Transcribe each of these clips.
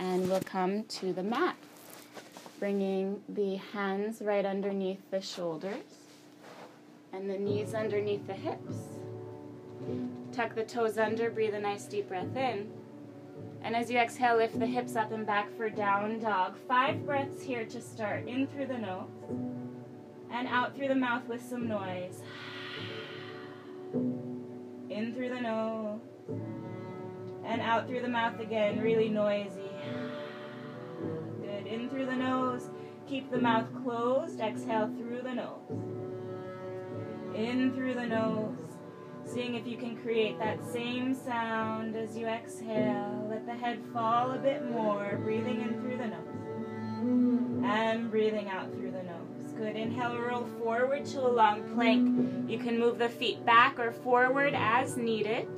And we'll come to the mat, bringing the hands right underneath the shoulders and the knees underneath the hips. Tuck the toes under, breathe a nice deep breath in. And as you exhale, lift the hips up and back for down dog. Five breaths here to start. In through the nose and out through the mouth with some noise. In through the nose and out through the mouth again, really noisy. Through the nose. Keep the mouth closed. Exhale through the nose. In through the nose. Seeing if you can create that same sound as you exhale. Let the head fall a bit more. Breathing in through the nose. And breathing out through the nose. Good. Inhale, roll forward to a long plank. You can move the feet back or forward as needed.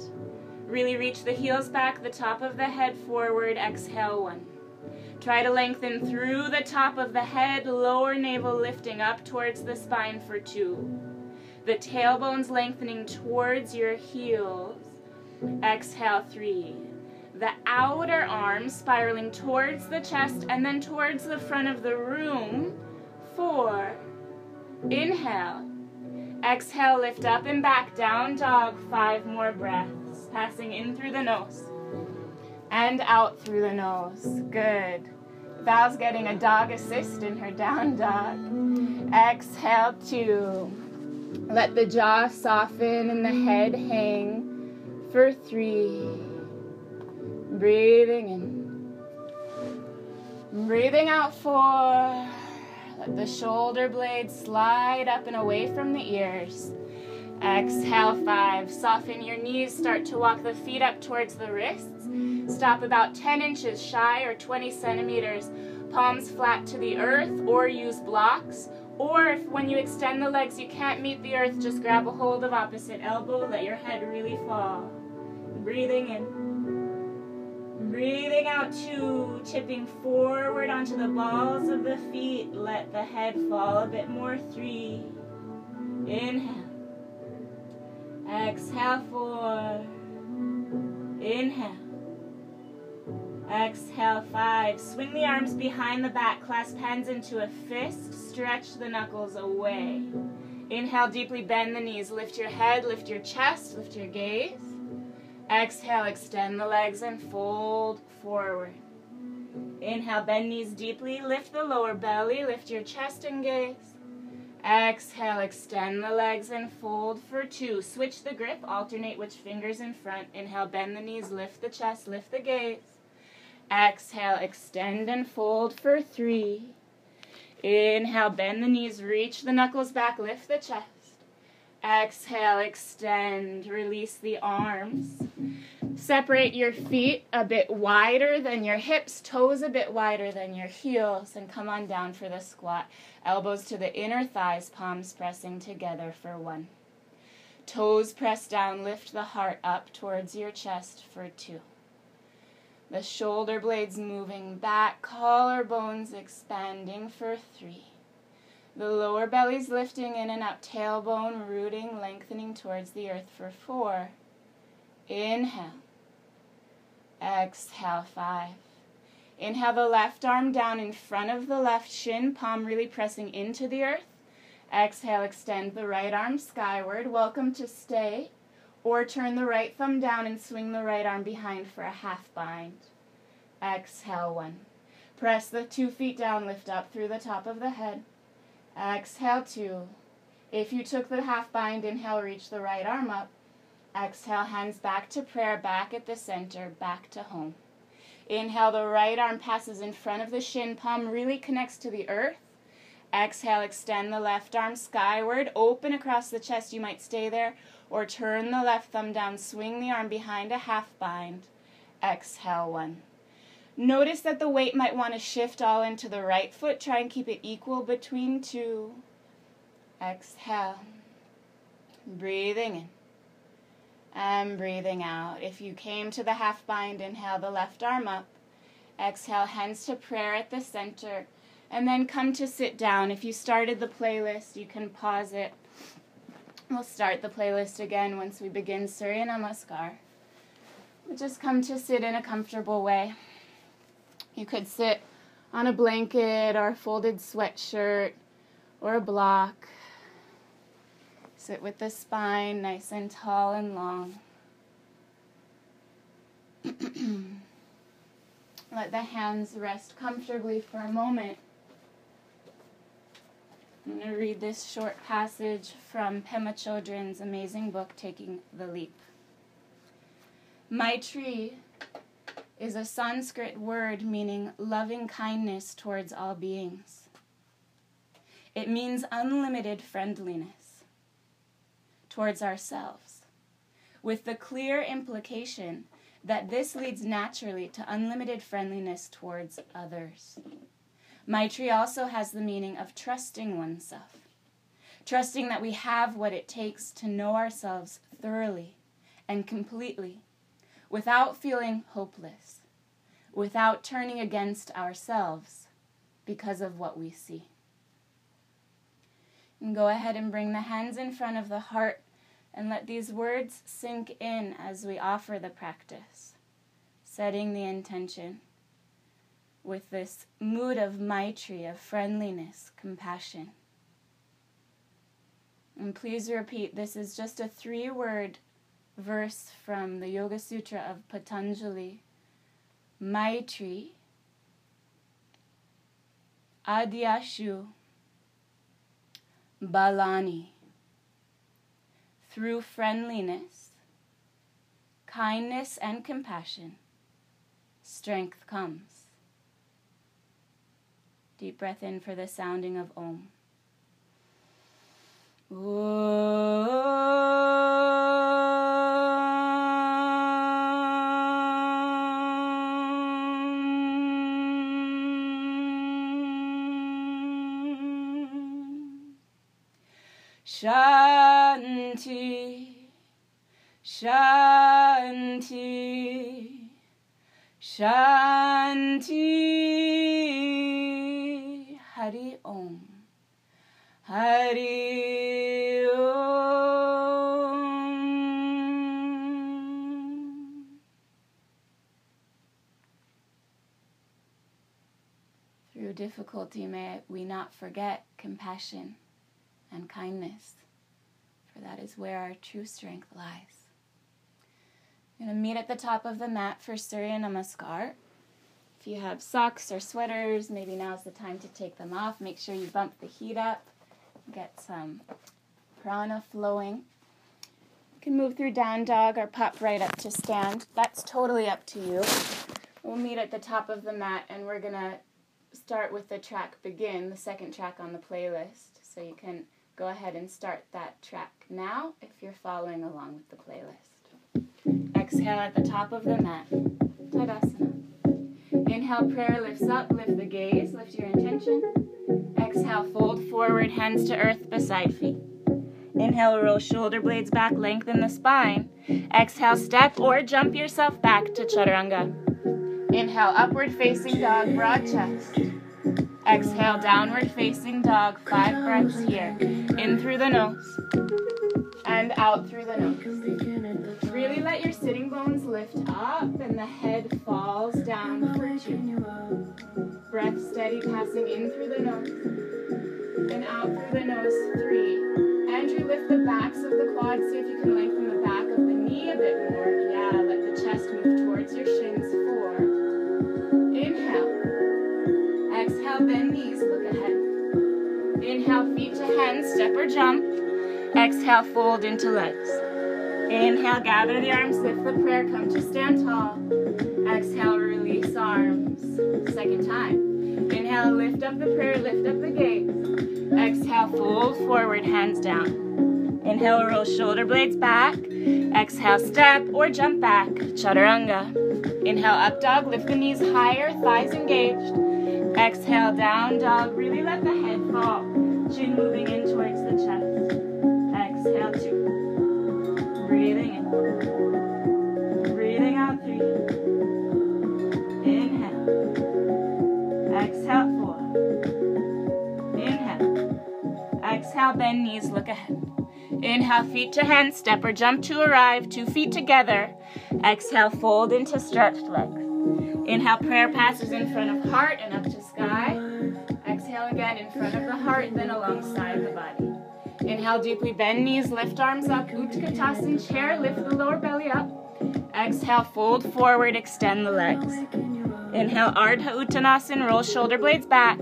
Really reach the heels back, the top of the head forward. Exhale, one. Try to lengthen through the top of the head, lower navel lifting up towards the spine for two. The tailbone's lengthening towards your heels. Exhale, three. The outer arms spiraling towards the chest and then towards the front of the room. Four. Inhale. Exhale, lift up and back, down dog. Five more breaths passing in through the nose and out through the nose. Good. Val's getting a dog assist in her down dog. Exhale, two. Let the jaw soften and the head hang for three. Breathing in. Breathing out four. Let the shoulder blades slide up and away from the ears. Exhale, five. Soften your knees. Start to walk the feet up towards the wrists. Stop about 10 inches shy or 20 centimeters. Palms flat to the earth or use blocks. Or if when you extend the legs you can't meet the earth, just grab a hold of opposite elbow. Let your head really fall. Breathing in. Breathing out two. Tipping forward onto the balls of the feet. Let the head fall a bit more. Three. Inhale. Exhale, four. Inhale. Exhale, five. Swing the arms behind the back, clasp hands into a fist, stretch the knuckles away. Inhale, deeply bend the knees, lift your head, lift your chest, lift your gaze. Exhale, extend the legs and fold forward. Inhale, bend knees deeply, lift the lower belly, lift your chest and gaze. Exhale, extend the legs and fold for two. Switch the grip, alternate which fingers in front. Inhale, bend the knees, lift the chest, lift the gaze. Exhale, extend and fold for three. Inhale, bend the knees, reach the knuckles back, lift the chest. Exhale, extend, release the arms. Separate your feet a bit wider than your hips, toes a bit wider than your heels, and come on down for the squat. Elbows to the inner thighs, palms pressing together for one. Toes press down, lift the heart up towards your chest for two. The shoulder blades moving back, collarbones expanding for three. The lower belly's lifting in and up, tailbone rooting, lengthening towards the earth for four. Inhale. Exhale, five. Inhale the left arm down in front of the left shin, palm really pressing into the earth. Exhale, extend the right arm skyward. Welcome to stay. Or turn the right thumb down and swing the right arm behind for a half bind. Exhale, one. Press the two feet down, lift up through the top of the head. Exhale, two. If you took the half bind, inhale, reach the right arm up. Exhale, hands back to prayer, back at the center, back to home. Inhale, the right arm passes in front of the shin, palm really connects to the earth. Exhale, extend the left arm skyward, open across the chest, you might stay there, or turn the left thumb down, swing the arm behind a half bind. Exhale, one. Notice that the weight might want to shift all into the right foot. Try and keep it equal between two. Exhale. Breathing in. And breathing out. If you came to the half bind, inhale the left arm up. Exhale, hands to prayer at the center. And then come to sit down. If you started the playlist, you can pause it. We'll start the playlist again once we begin Surya Namaskar. Just come to sit in a comfortable way. You could sit on a blanket or a folded sweatshirt or a block. Sit with the spine nice and tall and long. Let the hands rest comfortably for a moment. I'm going to read this short passage from Pema Chodron's amazing book, Taking the Leap. Maitri is a Sanskrit word meaning loving kindness towards all beings. It means unlimited friendliness towards ourselves, with the clear implication that this leads naturally to unlimited friendliness towards others. Maitri also has the meaning of trusting oneself, trusting that we have what it takes to know ourselves thoroughly and completely without feeling hopeless, without turning against ourselves because of what we see. And go ahead and bring the hands in front of the heart and let these words sink in as we offer the practice, setting the intention with this mood of maitri, of friendliness, compassion. And please repeat this is just a three word verse from the Yoga Sutra of Patanjali Maitri, Adyashu, Balani through friendliness, kindness, and compassion, strength comes. Deep breath in for the sounding of Om. Shanti, Shanti, Shanti, Hari Om, Hari Om. Through difficulty, may we not forget compassion and kindness, for that is where our true strength lies. I'm going to meet at the top of the mat for Surya Namaskar. If you have socks or sweaters, maybe now's the time to take them off. Make sure you bump the heat up, get some prana flowing. You can move through down dog or pop right up to stand. That's totally up to you. We'll meet at the top of the mat and we're going to start with the track Begin, the second track on the playlist. So you can go ahead and start that track now if you're following along with the playlist. Exhale at the top of the mat. Tadasana. Inhale, prayer lifts up, lift the gaze, lift your intention. Exhale, fold forward, hands to earth beside feet. Inhale, roll shoulder blades back, lengthen the spine. Exhale, step or jump yourself back to chaturanga. Inhale, upward facing dog, broad chest. Exhale, downward facing dog. Five breaths here. In through the nose and out through the nose. Really let your sitting bones lift up and the head falls down for two. Breath steady, passing in through the nose and out through the nose. Three. Andrew, lift the backs of the quads. See if you can lengthen the back of the knee a bit more. Yeah, let the chest move towards your shins. Four. Exhale, bend knees, look ahead. Inhale, feet to hands, step or jump. Exhale, fold into legs. Inhale, gather the arms, lift the prayer, come to stand tall. Exhale, release arms. Second time. Inhale, lift up the prayer, lift up the gaze. Exhale, fold forward, hands down. Inhale, roll shoulder blades back. Exhale, step or jump back, chaturanga. Inhale, up dog, lift the knees higher, thighs engaged. Exhale, down dog. Really let the head fall. Chin moving in towards the chest. Exhale, two. Breathing in. Breathing out, three. Inhale. Exhale, four. Inhale. Exhale, bend knees, look ahead. Inhale, feet to hands, step or jump to arrive. Two feet together. Exhale, fold into stretched legs. Inhale, prayer passes in front of heart and up to sky. Exhale again in front of the heart, then alongside the body. Inhale, deeply bend knees, lift arms up. Utkatasana chair, lift the lower belly up. Exhale, fold forward, extend the legs. Inhale, Ardha Uttanasana, roll shoulder blades back.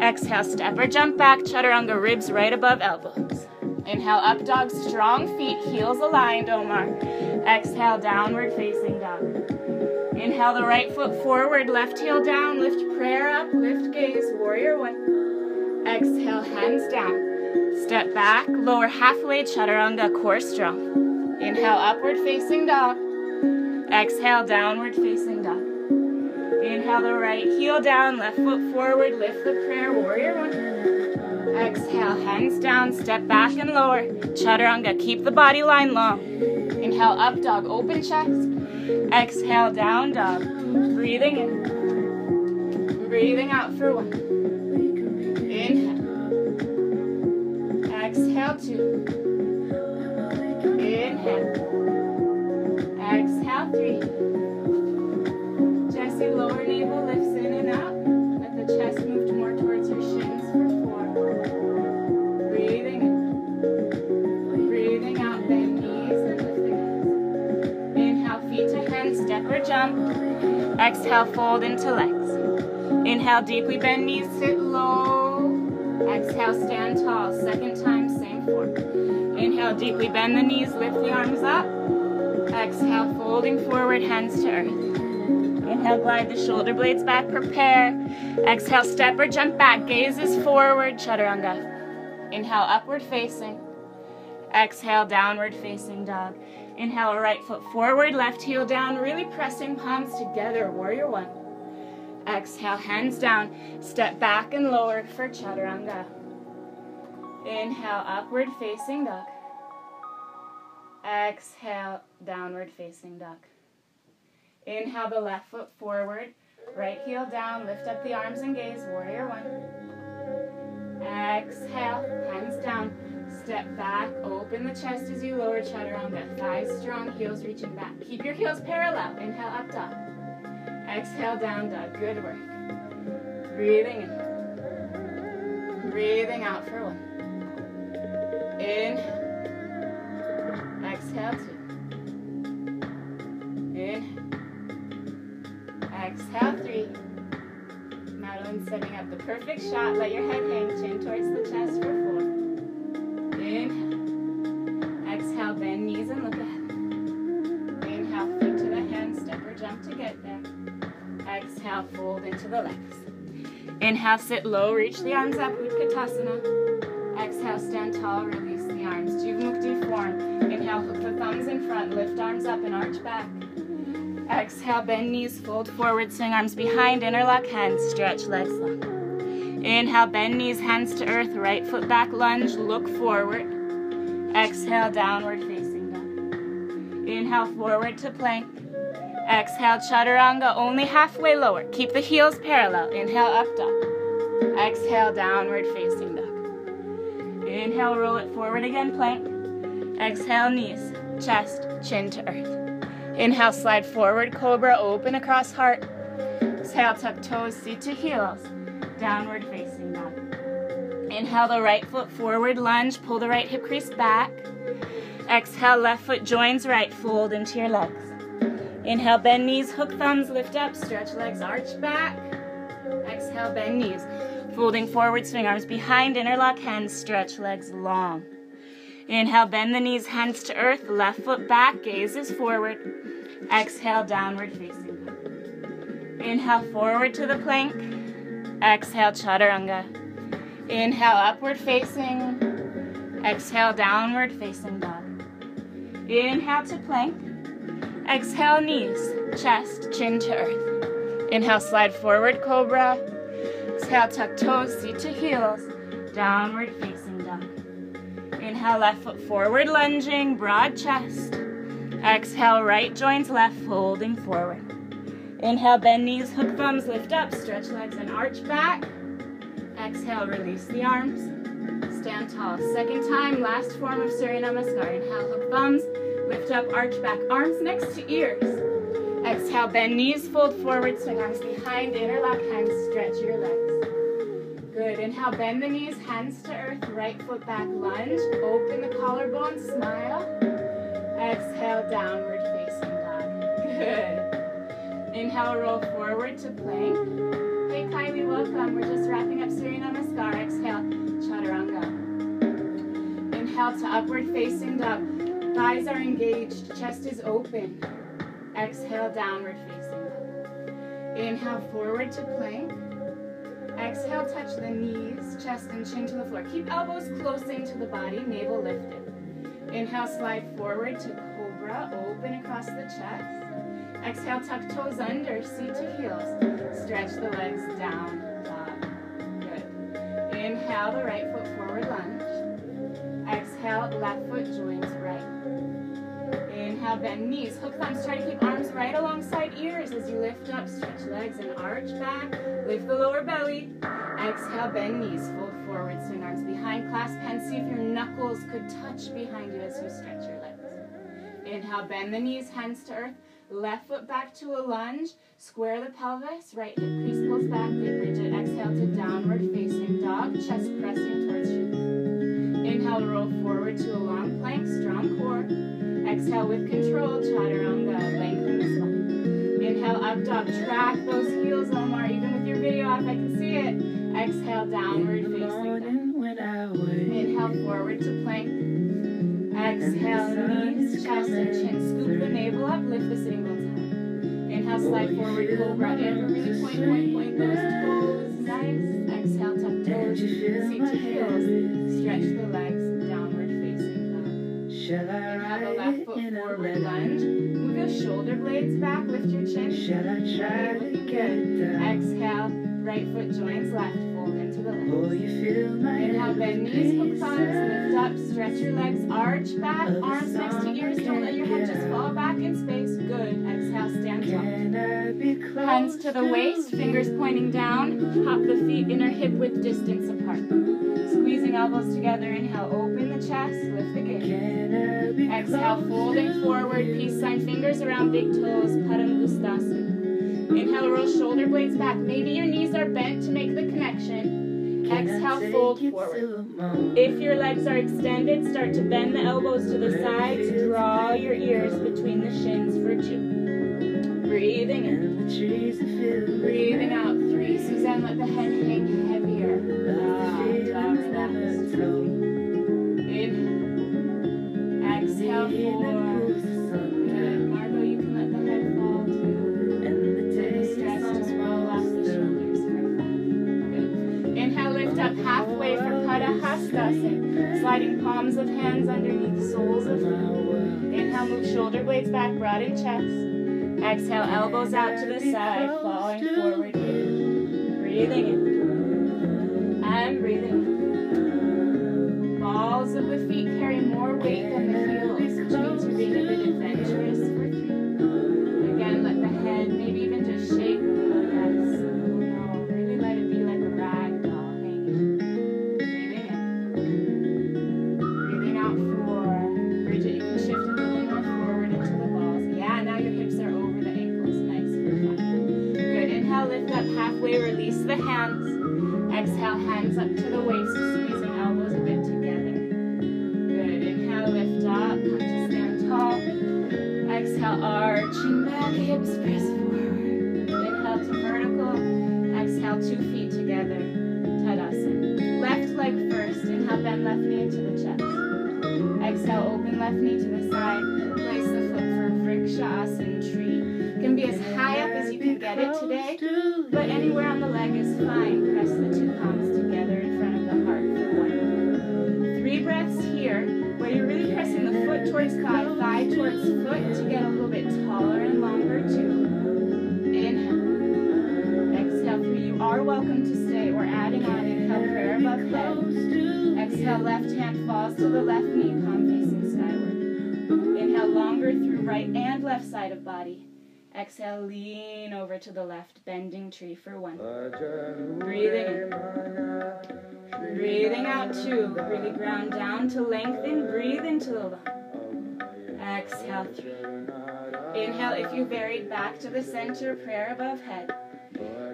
Exhale, step or jump back, chaturanga, ribs right above elbows. Inhale, up dog, strong feet, heels aligned, Omar. Exhale, downward facing dog. Inhale the right foot forward, left heel down, lift prayer up, lift gaze, warrior one. Exhale, hands down. Step back, lower halfway, chaturanga, core strong. Inhale, upward facing dog. Exhale, downward facing dog. Inhale the right heel down, left foot forward, lift the prayer, warrior one. Exhale, hands down, step back and lower. Chaturanga, keep the body line long. Inhale, up dog, open chest. Exhale, down dog. Breathing in. Breathing out for one. Inhale. Exhale, two. Inhale. Exhale, three. Jesse, lower navel lifts Exhale, fold into legs. Inhale, deeply bend knees, sit low. Exhale, stand tall. Second time, same form. Inhale, deeply bend the knees, lift the arms up. Exhale, folding forward, hands to earth. Inhale, glide the shoulder blades back, prepare. Exhale, step or jump back, gaze is forward, chaturanga. Inhale, upward facing. Exhale, downward facing dog. Inhale, right foot forward, left heel down, really pressing palms together, warrior one. Exhale, hands down, step back and lower for chaturanga. Inhale, upward facing dog. Exhale, downward facing dog. Inhale the left foot forward, right heel down, lift up the arms and gaze, warrior one. Exhale, hands down, step back, open the chest as you lower chaturanga, thighs strong, heels reaching back. Keep your heels parallel, inhale up dog. Exhale down dog, good work. Breathing in. Breathing out for one. Inhale. Exhale two. Inhale. Exhale three. Madeline setting up the perfect shot. Let your head hang, chin towards the chest for four. Bend knees and look ahead. Inhale, feet to the hands, step or jump to get there. Exhale, fold into the legs. Inhale, sit low, reach the arms up, Utkatasana. Exhale, stand tall, release the arms. Jivamukti form. Inhale, hook the thumbs in front, lift arms up and arch back. Exhale, bend knees, fold forward, swing arms behind, interlock hands, stretch legs long. Inhale, bend knees, hands to earth, right foot back, lunge, look forward. Exhale, downward facing dog. Inhale, forward to plank. Exhale, chaturanga, only halfway lower. Keep the heels parallel. Inhale, up dog. Exhale, downward facing dog. Inhale, roll it forward again, plank. Exhale, knees, chest, chin to earth. Inhale, slide forward, cobra, open across heart. Exhale, tuck toes, seat to heels, downward facing. Inhale, the right foot forward, lunge, pull the right hip crease back. Exhale, left foot joins right, fold into your legs. Inhale, bend knees, hook thumbs, lift up, stretch legs, arch back. Exhale, bend knees. Folding forward, swing arms behind, interlock hands, stretch legs long. Inhale, bend the knees, hands to earth, left foot back, gazes forward. Exhale, downward facing. Inhale, forward to the plank. Exhale, chaturanga. Inhale, upward facing. Exhale, downward facing dog. Inhale to plank. Exhale, knees, chest, chin to earth. Inhale, slide forward, cobra. Exhale, tuck toes, seat to heels, downward facing dog. Inhale, left foot forward, lunging, broad chest. Exhale, right joints left, folding forward. Inhale, bend knees, hook thumbs, lift up, stretch legs and arch back. Exhale, release the arms. Stand tall. Second time, last form of Surya Namaskar. Inhale, hook thumbs, lift up, arch back, arms next to ears. Exhale, bend knees, fold forward, swing arms behind, interlock hands, stretch your legs. Good, inhale, bend the knees, hands to earth, right foot back, lunge, open the collarbone, smile. Exhale, downward facing dog. Good. Inhale, roll forward to plank. Hey Kylie, welcome. We're just wrapping up Surya Namaskar. Exhale, Chaturanga. Inhale to upward facing dog. Thighs are engaged, chest is open. Exhale, downward facing dog. Inhale, forward to plank. Exhale, touch the knees, chest, and chin to the floor. Keep elbows closing to the body, navel lifted. Inhale, slide forward to cobra, open across the chest. Exhale, tuck toes under, seat to heels. Stretch the legs down, dog. Good. Inhale, the right foot forward lunge. Exhale, left foot joins right. Inhale, bend knees. Hook thumbs. Try to keep arms right alongside ears as you lift up. Stretch legs and arch back. Lift the lower belly. Exhale, bend knees. Fold forward. Swing arms behind. Clasp hands. See if your knuckles could touch behind you as you stretch your legs. Inhale, bend the knees. Hands to earth. Left foot back to a lunge. Square the pelvis. Right hip crease pulls back. Big rigid. Exhale to downward facing dog. Chest pressing towards you. Inhale, roll forward to a long plank. Strong core. Exhale with control, chaturanga, lengthen the length of the spine. Inhale, up dog, track those heels, Omar, even with your video off, I can see it. Exhale, downward facing dog. Inhale, forward to plank. Exhale, knees, chest, and chin. Scoop the navel up, lift the sitting bones high. Inhale, slide forward, cobra. And really point, point, point those toes. Nice. Exhale, tuck toes, seat to heels. Stretch the legs, downward facing dog. Inhale, the left foot forward lunge. Move your shoulder blades back, lift your chin. Good, looking good. Exhale, right foot joins left, fold into the left. Inhale, bend knees, hook thumbs, lift up, stretch your legs, arch back, arms next to ears, don't let your head just fall back in space. Good. Exhale, stand tall. Hands to the waist, fingers pointing down, hop the feet inner hip width distance apart. Squeezing elbows together, inhale, open the chest, lift the gaze. Exhale, folding forward, peace sign, fingers around big toes, Padangusthasana. Inhale, roll shoulder blades back. Maybe your knees are bent to make the connection. Exhale, fold forward. If your legs are extended, start to bend the elbows to the sides. Draw your ears between the shins for two. Breathing in. Breathing out. Three. Suzanne, let the head hang heavier. Ah. Inhale. Exhale, four. Padahastasana. Sliding palms of hands underneath soles of feet. Inhale, move shoulder blades back, broaden chest. Exhale, elbows out to the side, falling forward. Breathing in. Fine. Press the two palms together in front of the heart for one. Three breaths here, where you're really pressing the foot towards thigh, thigh towards foot to get a little bit taller and longer too. Inhale. Exhale through. You are welcome to stay. We're adding on. Inhale, prayer above head. Exhale, left hand falls to the left knee, palm facing skyward. Inhale, longer through right and left side of body. Exhale, lean over to the left, bending tree for one. Breathing in. Breathing out two. Really ground down to lengthen. Breathe into the lung. Exhale three. Inhale if you varied back to the center, prayer above head.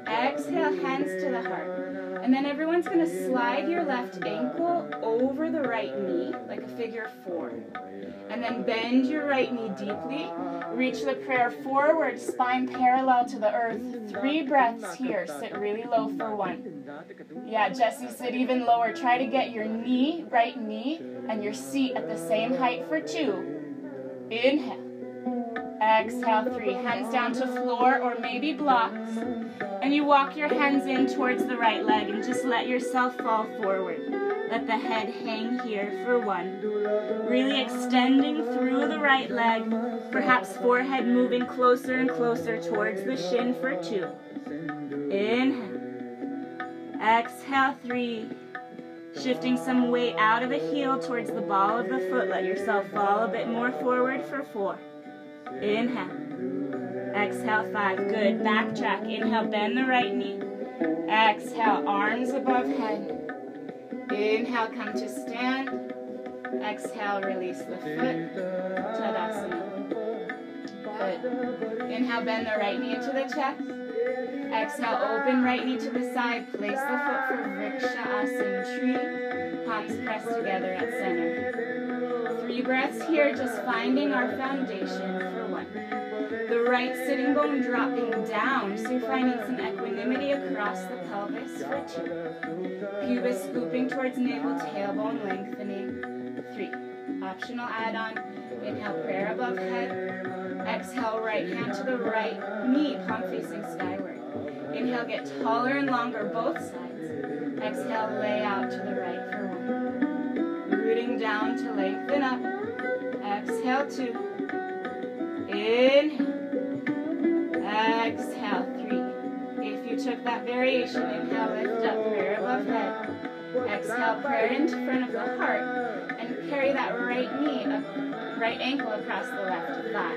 Exhale, hands to the heart. And then everyone's going to slide your left ankle over the right knee, like a figure four. And then bend your right knee deeply. Reach the prayer forward, spine parallel to the earth. Three breaths here. Sit really low for one. Yeah, Jesse, sit even lower. Try to get your knee, right knee, and your seat at the same height for two. Inhale. Exhale, three. Hands down to floor or maybe blocks. And you walk your hands in towards the right leg and just let yourself fall forward. Let the head hang here for one. Really extending through the right leg, perhaps forehead moving closer and closer towards the shin for two. Inhale. Exhale, three. Shifting some weight out of the heel towards the ball of the foot. Let yourself fall a bit more forward for four. Inhale. Exhale, five. Good. Backtrack. Inhale, bend the right knee. Exhale, arms above head. Inhale, come to stand. Exhale, release the foot. Tadasana. Good. Inhale, bend the right knee into the chest. Exhale, open right knee to the side. Place the foot for Vrikshasana tree. Palms pressed together at center. Three breaths here, just finding our foundation right sitting bone dropping down, so you're finding some equanimity across the pelvis for two. Pubis scooping towards navel, tailbone lengthening. Three. Optional add-on. Inhale, prayer above head. Exhale, right hand to the right knee, palm facing skyward. Inhale, get taller and longer, both sides. Exhale, lay out to the right for one. Rooting down to lengthen up. Exhale, two. Inhale. Exhale, three. If you took that variation, inhale, lift up, prayer above head. Exhale, prayer into front of the heart. And carry that right knee, right ankle across the left thigh.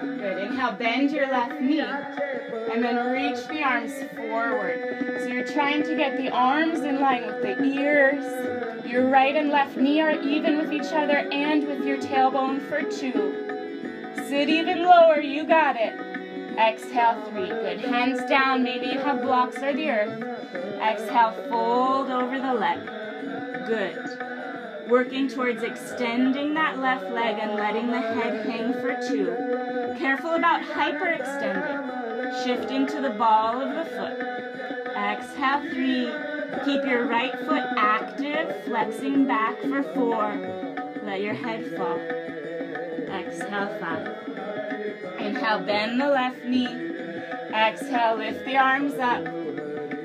Good. Inhale, bend your left knee. And then reach the arms forward. So you're trying to get the arms in line with the ears. Your right and left knee are even with each other and with your tailbone for two. Sit even lower, you got it. Exhale, three. Good. Hands down, maybe you have blocks or the earth. Exhale, fold over the leg. Good. Working towards extending that left leg and letting the head hang for two. Careful about hyperextending. Shifting to the ball of the foot. Exhale, three. Keep your right foot active, flexing back for four. Let your head fall. Exhale, five. Inhale, bend the left knee. Exhale, lift the arms up.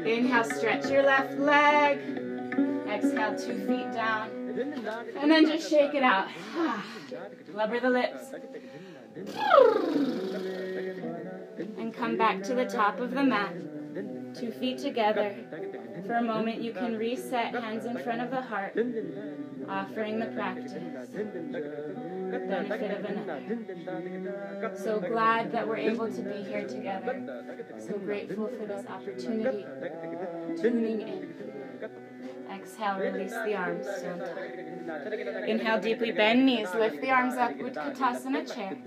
Inhale, stretch your left leg. Exhale, two feet down. And then just shake it out. Blubber the lips. And come back to the top of the mat. Two feet together. For a moment, you can reset, hands in front of the heart, offering the practice. Benefit of. So glad that we're able to be here together. So grateful for this opportunity. Tuning in. Exhale, release the arms. Tall. Inhale deeply, bend knees, lift the arms up, Utkatasana chair.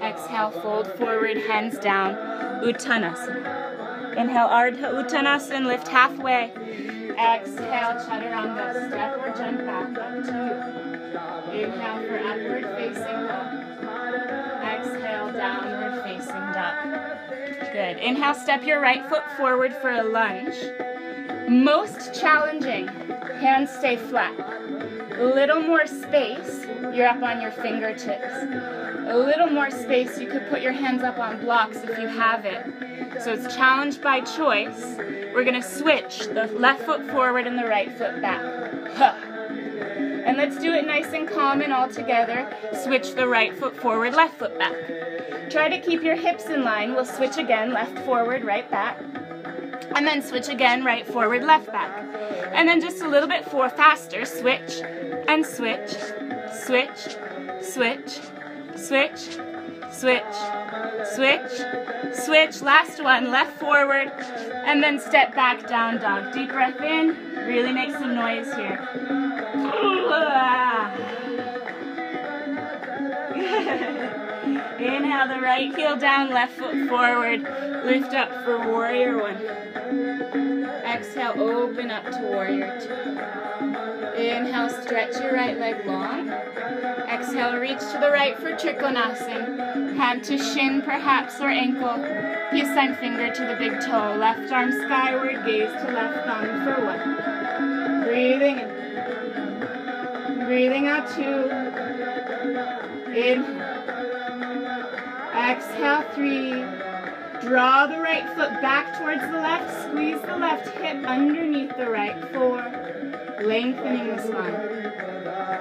Exhale, fold forward, hands down, Uttanasana. Inhale, Ardha Uttanasana, lift halfway. Exhale, Chaturanga, step or jump back up to you. Inhale for upward facing dog. Exhale, downward facing dog. Good. Inhale, step your right foot forward for a lunge. Most challenging, hands stay flat. A little more space, you're up on your fingertips. A little more space, you could put your hands up on blocks if you have it. So it's challenge by choice. We're gonna switch the left foot forward and the right foot back. Huh. And let's do it nice and calm and all together. Switch the right foot forward, left foot back. Try to keep your hips in line. We'll switch again, left forward, right back. And then switch again, right forward, left back. And then just a little bit for faster, switch and switch, switch, switch, switch, switch, switch, switch. Last one, left forward, and then step back, down dog. Deep breath in, really make some noise here. Inhale. The right heel down, left foot forward. Lift up for warrior one. Exhale, open up to warrior two. Inhale, stretch your right leg long. Exhale, reach to the right for Trikonasana. Hand to shin perhaps or ankle. Peace sign finger to the big toe. Left arm skyward, gaze to left thumb for one. Breathing in. Breathing out two. Inhale. Exhale, three. Draw the right foot back towards the left. Squeeze the left hip underneath the right. Four. Lengthening the spine.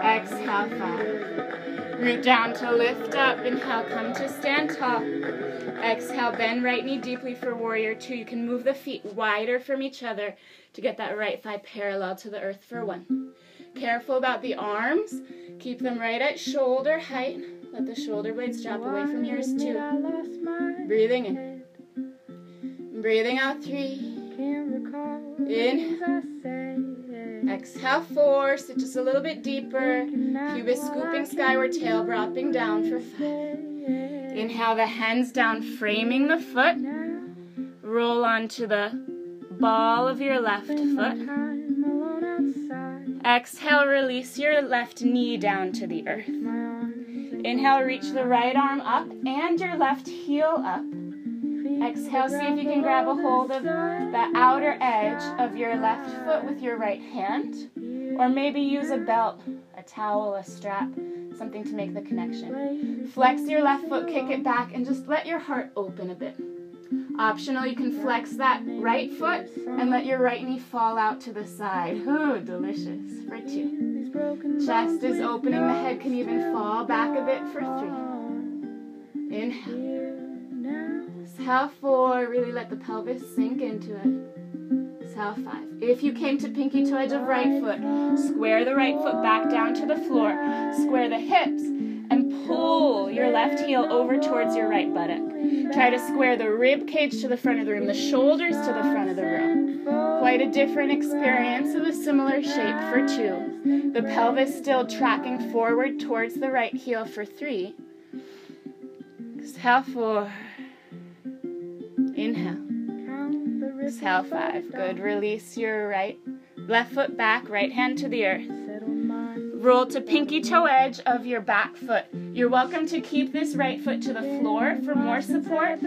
Exhale, five. Root down to lift up. Inhale, come to stand tall. Exhale, bend right knee deeply for warrior two. You can move the feet wider from each other to get that right thigh parallel to the earth for one. Careful about the arms. Keep them right at shoulder height. Let the shoulder blades drop away from yours too. Breathing in. Breathing out three. In. Exhale four. Sit just a little bit deeper. Pubis scooping skyward, tail dropping down for five. Inhale the hands down, framing the foot. Roll onto the ball of your left foot. Exhale, release your left knee down to the earth. Inhale, reach the right arm up and your left heel up. Exhale, see if you can grab a hold of the outer edge of your left foot with your right hand. Or maybe use a belt, a towel, a strap, something to make the connection. Flex your left foot, kick it back, and just let your heart open a bit. Optional, you can flex that right foot and let your right knee fall out to the side. Ooh, delicious. For two. Chest is opening, the head can even fall back a bit for three. Inhale. Exhale four, really let the pelvis sink into it. Exhale five. If you came to pinky toe edge of right foot, square the right foot back down to the floor, square the hips, and pull your left heel over towards your right buttock. Try to square the rib cage to the front of the room, the shoulders to the front of the room. Quite a different experience of a similar shape for two. The pelvis still tracking forward towards the right heel for three. Exhale four. Inhale. Exhale five. Good. Release your right left foot back, right hand to the earth. Roll to pinky toe edge of your back foot. You're welcome to keep this right foot to the floor for more support,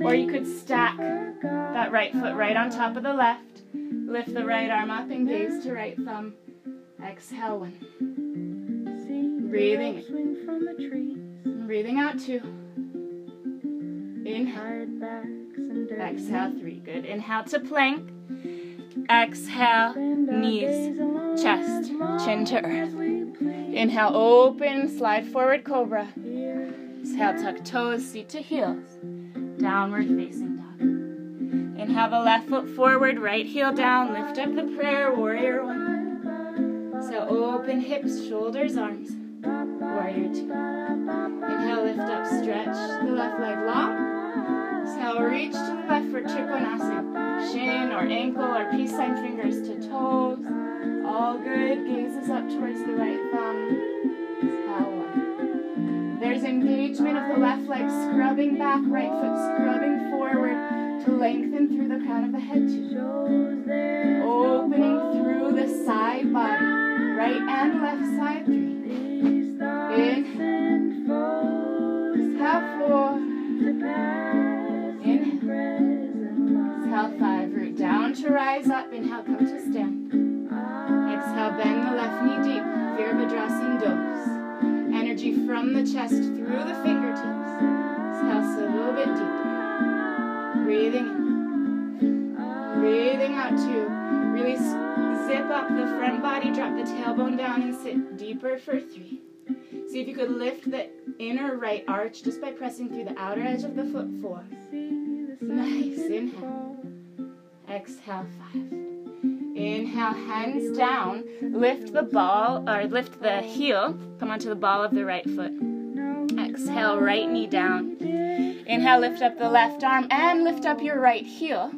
or you could stack that right foot right on top of the left. Lift the right arm up and gaze to right thumb. Exhale one. Breathing in. Breathing out two. Inhale. Exhale three. Good. Inhale to plank. Exhale, knees, chest, chin to earth. Inhale, open, slide forward, cobra. Exhale, tuck toes, seat to heels. Downward facing dog. Inhale the left foot forward, right heel down, lift up the prayer, warrior one. So open hips, shoulders, arms, warrior two. Inhale, lift up, stretch the left leg long. Exhale, reach to the left for Trikonasana. Shin or ankle or peace sign fingers to toes. All good. Gazes up towards the right thumb. There's engagement of the left leg scrubbing back, right foot scrubbing forward to lengthen through the crown of the head too. Opening through the side body. Right and left side three. The chest through the fingertips. Exhale, a little bit deeper. Breathing in. Breathing out two. Really zip up the front body, drop the tailbone down and sit deeper for three. See if you could lift the inner right arch just by pressing through the outer edge of the foot. Four. Nice. Inhale. Exhale. Five. Inhale, hands down. Lift the ball, or lift the heel. Come onto the ball of the right foot. Exhale, right knee down. Inhale, lift up the left arm and lift up your right heel.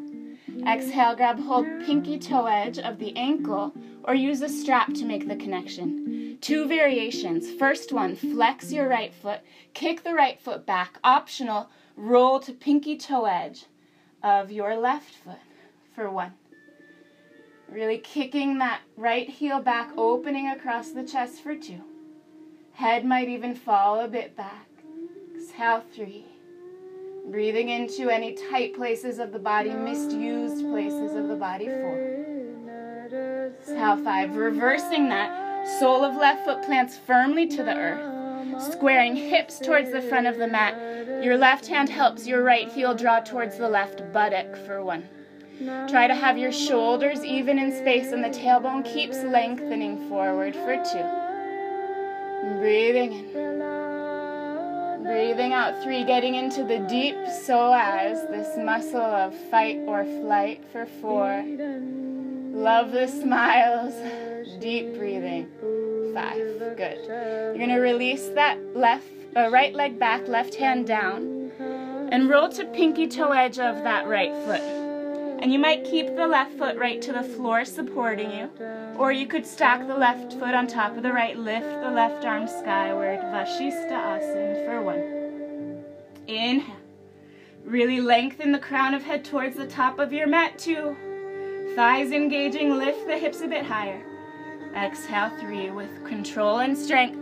Exhale, grab hold pinky toe edge of the ankle or use a strap to make the connection. Two variations. First one, flex your right foot, kick the right foot back. Optional, roll to pinky toe edge of your left foot for one. Really kicking that right heel back, opening across the chest for two. Head might even fall a bit back. Exhale, three. Breathing into any tight places of the body, misused places of the body, four. Exhale, five. Reversing that, sole of left foot plants firmly to the earth, squaring hips towards the front of the mat. Your left hand helps your right heel draw towards the left buttock for one. Try to have your shoulders even in space and the tailbone keeps lengthening forward for two. Breathing in. Breathing out three, getting into the deep psoas, this muscle of fight or flight for four. Love the smiles. Deep breathing. Five. Good. You're going to release that left, uh, right leg back, left hand down, and roll to pinky toe edge of that right foot. And you might keep the left foot right to the floor supporting you, or you could stack the left foot on top of the right, lift the left arm skyward, Vashisthasana for one. Inhale. Really lengthen the crown of head towards the top of your mat, two. Thighs engaging, lift the hips a bit higher. Exhale, three, with control and strength.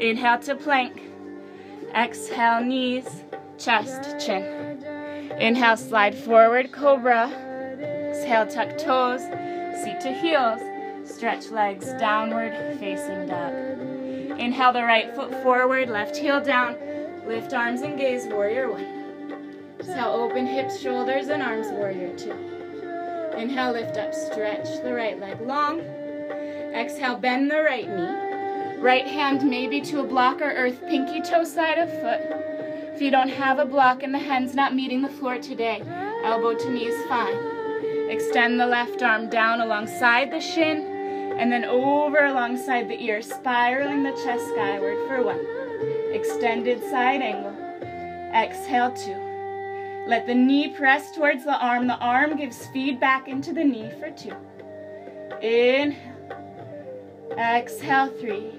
Inhale to plank. Exhale, knees, chest, chin. Inhale, slide forward, cobra. Exhale, tuck toes, seat to heels. Stretch legs downward, facing dog. Inhale the right foot forward, left heel down. Lift arms and gaze, warrior one. Exhale, open hips, shoulders, and arms, warrior two. Inhale, lift up, stretch the right leg long. Exhale, bend the right knee. Right hand maybe to a block or earth, pinky toe side of foot. If you don't have a block and the hand's not meeting the floor today, elbow to knee is fine. Extend the left arm down alongside the shin and then over alongside the ear, spiraling the chest skyward for one. Extended side angle. Exhale, two. Let the knee press towards the arm. The arm gives feedback into the knee for two. Inhale. Exhale, three.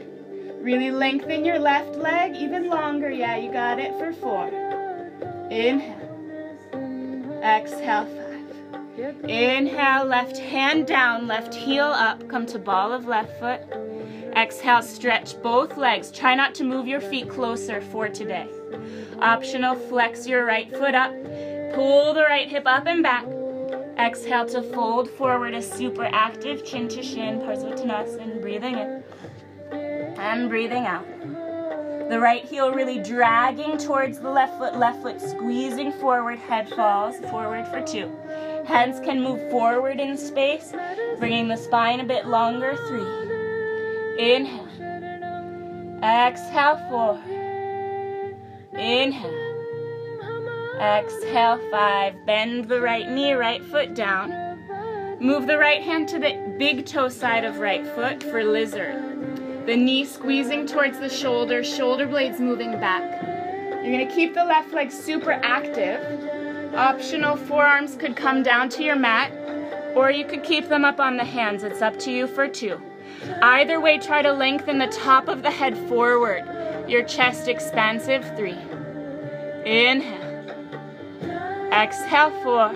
Really lengthen your left leg even longer. Yeah, you got it for four. Inhale. Exhale, five. Inhale, left hand down, left heel up. Come to ball of left foot. Exhale, stretch both legs. Try not to move your feet closer for today. Optional, flex your right foot up. Pull the right hip up and back. Exhale to fold forward a super active chin to shin, Parsvottanasana. Breathing in and breathing out. The right heel really dragging towards the left foot, left foot squeezing forward, head falls forward for two. Hands can move forward in space, bringing the spine a bit longer. Three. Inhale. Exhale, four. Inhale. Exhale, five. Bend the right knee, right foot down. Move the right hand to the big toe side of right foot for lizard. The knee squeezing towards the shoulder, shoulder blades moving back. You're to keep the left leg super active. Optional forearms could come down to your mat, or you could keep them up on the hands. It's up to you for two. Either way, try to lengthen the top of the head forward. Your chest expansive, three. Inhale. Exhale, four.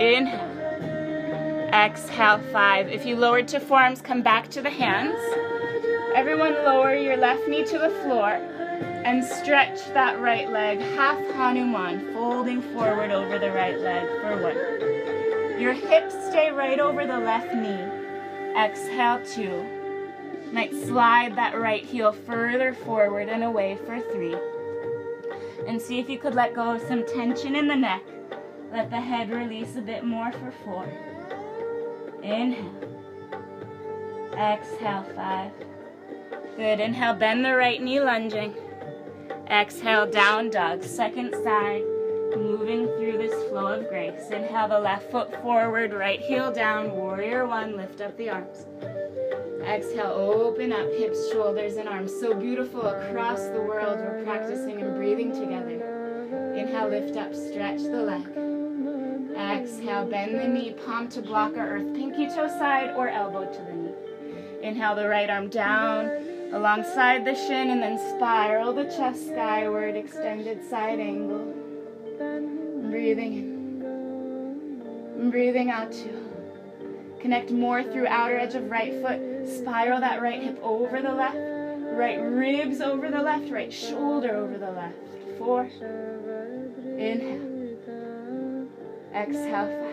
Inhale. Exhale, five. If you lowered to forearms, come back to the hands. Everyone lower your left knee to the floor and stretch that right leg, half Hanuman, folding forward over the right leg for one. Your hips stay right over the left knee. Exhale, two. Might slide that right heel further forward and away for three. And see if you could let go of some tension in the neck. Let the head release a bit more for four. Inhale. Exhale, five. Good. Inhale, bend the right knee, lunging. Exhale, down dog. Second side, moving through this flow of grace. Inhale the left foot forward, right heel down, warrior one, lift up the arms. Exhale, open up hips, shoulders, and arms. So beautiful across the world. We're practicing and breathing together. Inhale, lift up, stretch the leg. Exhale, bend the knee, palm to block or earth, pinky toe side or elbow to the knee. Inhale the right arm down alongside the shin and then spiral the chest skyward, extended side angle. Breathing in. Breathing out two. Connect more through outer edge of right foot. Spiral that right hip over the left. Right ribs over the left. Right shoulder over the left. Four. Inhale. Exhale.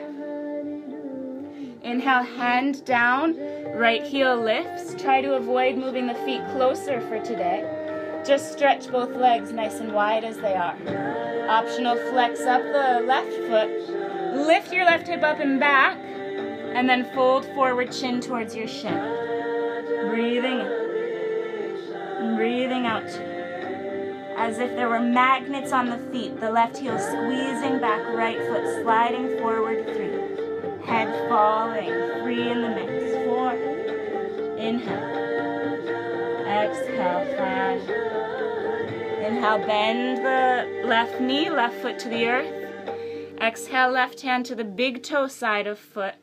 Inhale, hand down. Right heel lifts. Try to avoid moving the feet closer for today. Just stretch both legs nice and wide as they are. Optional flex up the left foot. Lift your left hip up and back and then fold forward chin towards your shin. Breathing in. Breathing out. As if there were magnets on the feet, the left heel squeezing back, right foot sliding forward, three. Head falling, three in the mix, four. Inhale. Exhale, five. Inhale, bend the left knee, left foot to the earth. Exhale, left hand to the big toe side of foot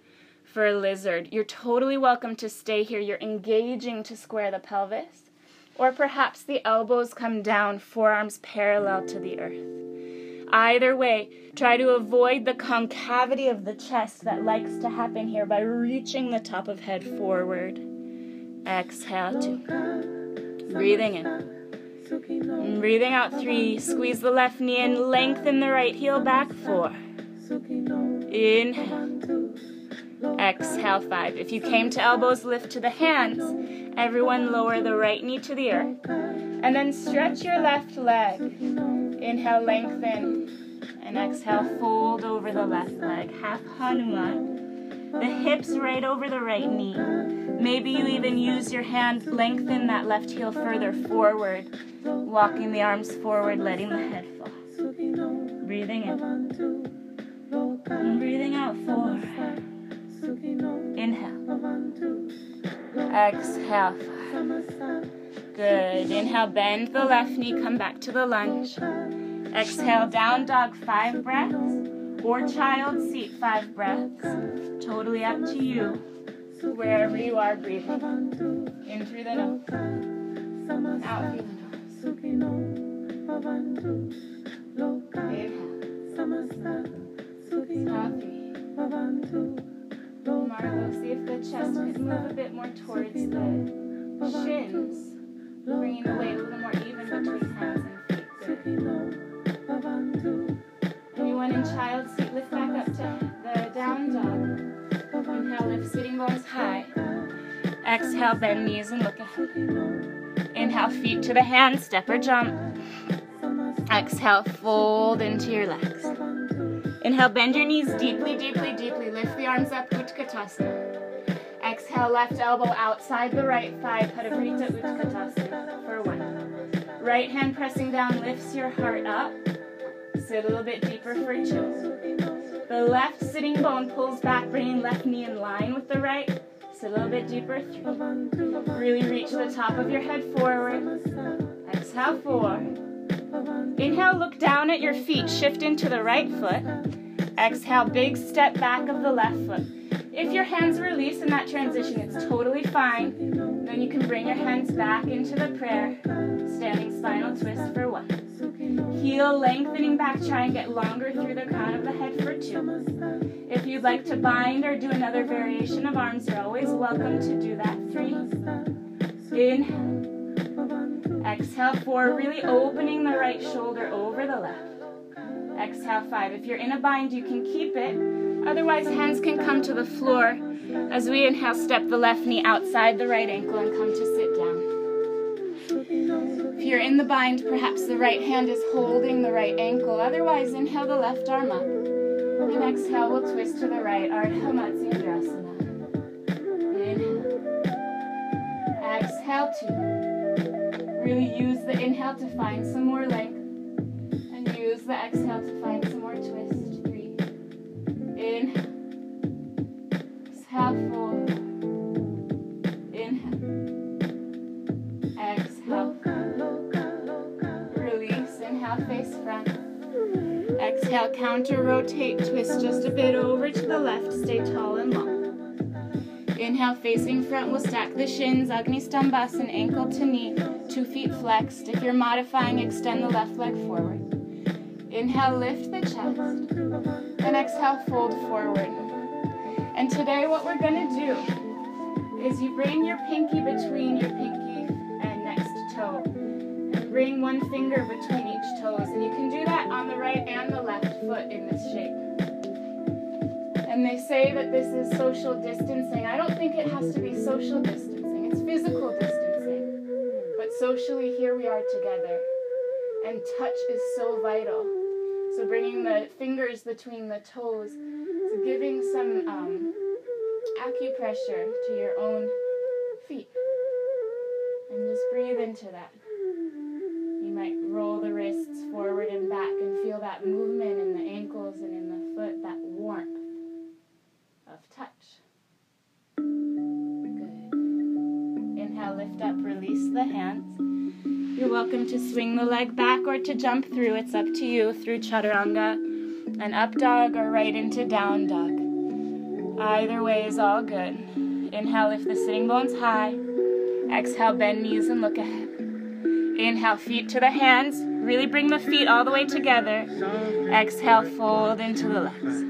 for a lizard. You're totally welcome to stay here. You're engaging to square the pelvis. Or perhaps the elbows come down, forearms parallel to the earth. Either way, try to avoid the concavity of the chest that likes to happen here by reaching the top of head forward. Exhale, two. Breathing in. And breathing out, three. Squeeze the left knee in, lengthen the right heel back, four. Inhale. Exhale, five. If you came to elbows, lift to the hands. Everyone lower the right knee to the earth. And then stretch your left leg. Inhale, lengthen. And exhale, fold over the left leg. Half Hanuman. The hips right over the right knee. Maybe you even use your hand, lengthen that left heel further forward. Walking the arms forward, letting the head fall. Breathing in. And breathing out, four. Inhale. Exhale. Good. Inhale, bend the left knee, come back to the lunge. Exhale, down dog, five breaths. Or child seat, five breaths. Totally up to you. Wherever you are breathing. In through the nose. Out through the nose. Inhale. Out three. Margot, see if the chest could move a bit more towards the shins, bringing the weight a little more even between hands and feet. Anyone in child seat, lift back up to the down dog. Inhale, lift sitting bones high. Exhale, bend knees and look ahead. Inhale, feet to the hands, step or jump. Exhale, fold into your legs. Inhale, bend your knees deeply, deeply, deeply. Lift the arms up, Utkatasana. Exhale, left elbow outside the right thigh, Parivrita Utkatasana for one. Right hand pressing down lifts your heart up. Sit a little bit deeper for two. The left sitting bone pulls back, bringing left knee in line with the right. Sit a little bit deeper, three. Really reach the top of your head forward. Exhale, four. Inhale, look down at your feet, shift into the right foot. Exhale, big step back of the left foot. If your hands release in that transition, it's totally fine. Then you can bring your hands back into the prayer. Standing spinal twist for one. Heel lengthening back, try and get longer through the crown of the head for two. If you'd like to bind or do another variation of arms, you're always welcome to do that. Three. Inhale. Exhale, four, really opening the right shoulder over the left. Exhale, five. If you're in a bind, you can keep it. Otherwise, hands can come to the floor as we inhale, step the left knee outside the right ankle and come to sit down. If you're in the bind, perhaps the right hand is holding the right ankle. Otherwise, inhale the left arm up. And exhale, we'll twist to the right, Ardha Matsyendrasana. Inhale. Exhale, two. Really use the inhale to find some more length. Use the exhale to find some more twist. Three. Inhale. Exhale, four. Inhale. Exhale. Release. Inhale, face front. Exhale, counter rotate, twist just a bit over to the left, stay tall and long. Inhale, facing front, we'll stack the shins, Agni Stambhasana, ankle to knee, two feet flexed. If you're modifying, extend the left leg forward. Inhale, lift the chest, and exhale, fold forward. And today what we're gonna do is you bring your pinky between your pinky and next toe. And bring one finger between each toes. And you can do that on the right and the left foot in this shape. And they say that this is social distancing. I don't think it has to be social distancing, it's physical distancing. But socially, here we are together. And touch is so vital. So bringing the fingers between the toes, so giving some um, acupressure to your own feet. And just breathe into that. You might roll the wrists forward and back and feel that movement in the ankles and in the foot, that warmth of touch. Lift up, release the hands. You're welcome to swing the leg back or to jump through. It's up to you through chaturanga and up dog or right into down dog. Either way is all good. Inhale, lift the sitting bones high. Exhale, bend knees and look ahead. Inhale, feet to the hands. Really bring the feet all the way together. Exhale, fold into the legs.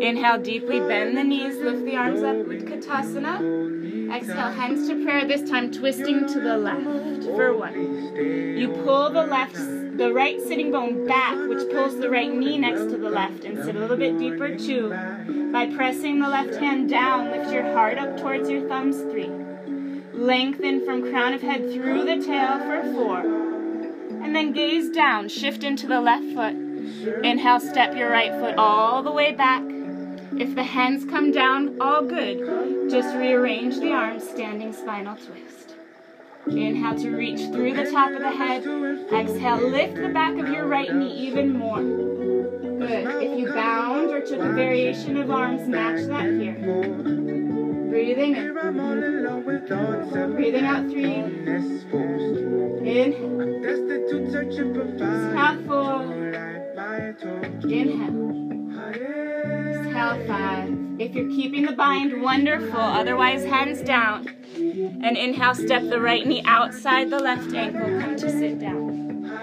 Inhale deeply, bend the knees, lift the arms up, Utkatasana. Exhale, hands to prayer, this time twisting to the left for one. You pull the left, the right sitting bone back, which pulls the right knee next to the left, and sit a little bit deeper, two. By pressing the left hand down, lift your heart up towards your thumbs, three. Lengthen from crown of head through the tail for four. And then gaze down, shift into the left foot. Inhale, step your right foot all the way back. If the hands come down, all good. Just rearrange the arms, standing spinal twist. Inhale to reach through the top of the head. Exhale, lift the back of your right knee even more. Good. If you bound or took a variation of arms, match that here. Breathing in. Breathing out three. Inhale. Exhale four. Inhale. If you're keeping the bind, wonderful. Otherwise, hands down. And inhale, step the right knee outside the left ankle. Come to sit down.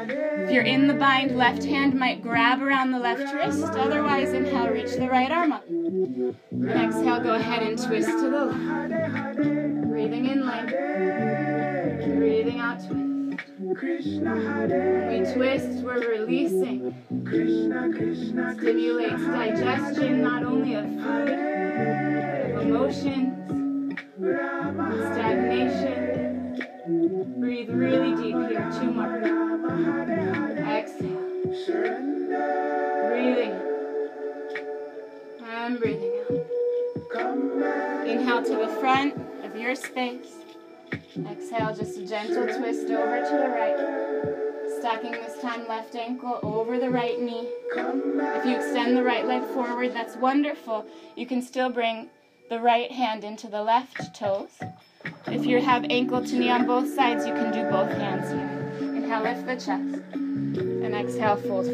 If you're in the bind, left hand might grab around the left wrist. Otherwise, inhale, reach the right arm up. And exhale, go ahead and twist to the left. Breathing in length. Breathing out, twist. We twist, we're releasing. Stimulates digestion not only of food, but of emotions, stagnation. Breathe really deep here. Two more. Exhale. Breathing. And breathing out. Inhale to the front of your space. Exhale, just a gentle twist over to the right. Stacking this time left ankle over the right knee. If you extend the right leg forward, that's wonderful. You can still bring the right hand into the left toes. If you have ankle to knee on both sides, you can do both hands here. Inhale, lift the chest. And exhale, fold.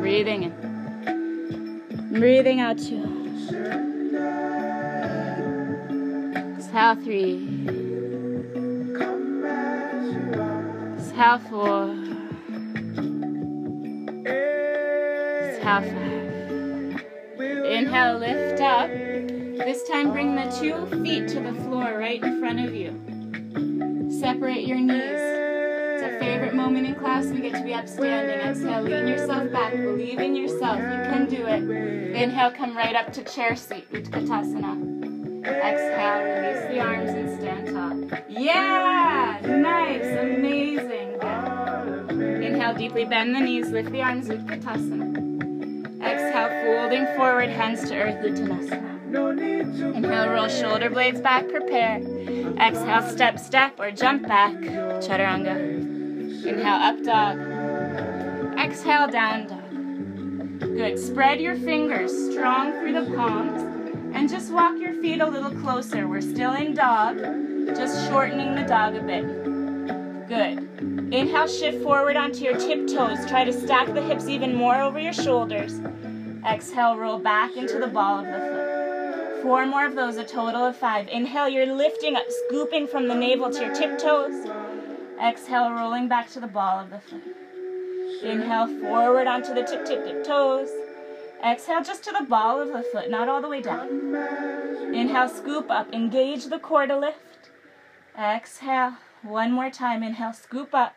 Breathing in. Breathing out two. Exhale three. Exhale four. Exhale five. Inhale, lift up. This time bring the two feet to the floor right in front of you. Separate your knees. It's a favorite moment in class. We get to be upstanding. Exhale, lean yourself back. Believe in yourself. You can do it. Inhale, come right up to chair seat, Utkatasana. Exhale, release the arms and stand tall. Yeah! Nice, amazing. Good. Inhale, deeply bend the knees, lift the arms, Utkatasana. Exhale, folding forward, hands to earth, Uttanasana. Inhale, roll shoulder blades back, prepare. Exhale, step, step, or jump back, chaturanga. Inhale, up dog. Exhale, down dog. Good. Spread your fingers strong through the palms and just walk your feet a little closer. We're still in dog, just shortening the dog a bit. Good. Inhale, shift forward onto your tiptoes. Try to stack the hips even more over your shoulders. Exhale, roll back into the ball of the foot. Four more of those, a total of five. Inhale, you're lifting up, scooping from the navel to your tiptoes. Exhale, rolling back to the ball of the foot. Inhale, forward onto the tip, tip, tip toes. Exhale, just to the ball of the foot, not all the way down. Inhale, scoop up, engage the core to lift. Exhale, one more time. Inhale, scoop up.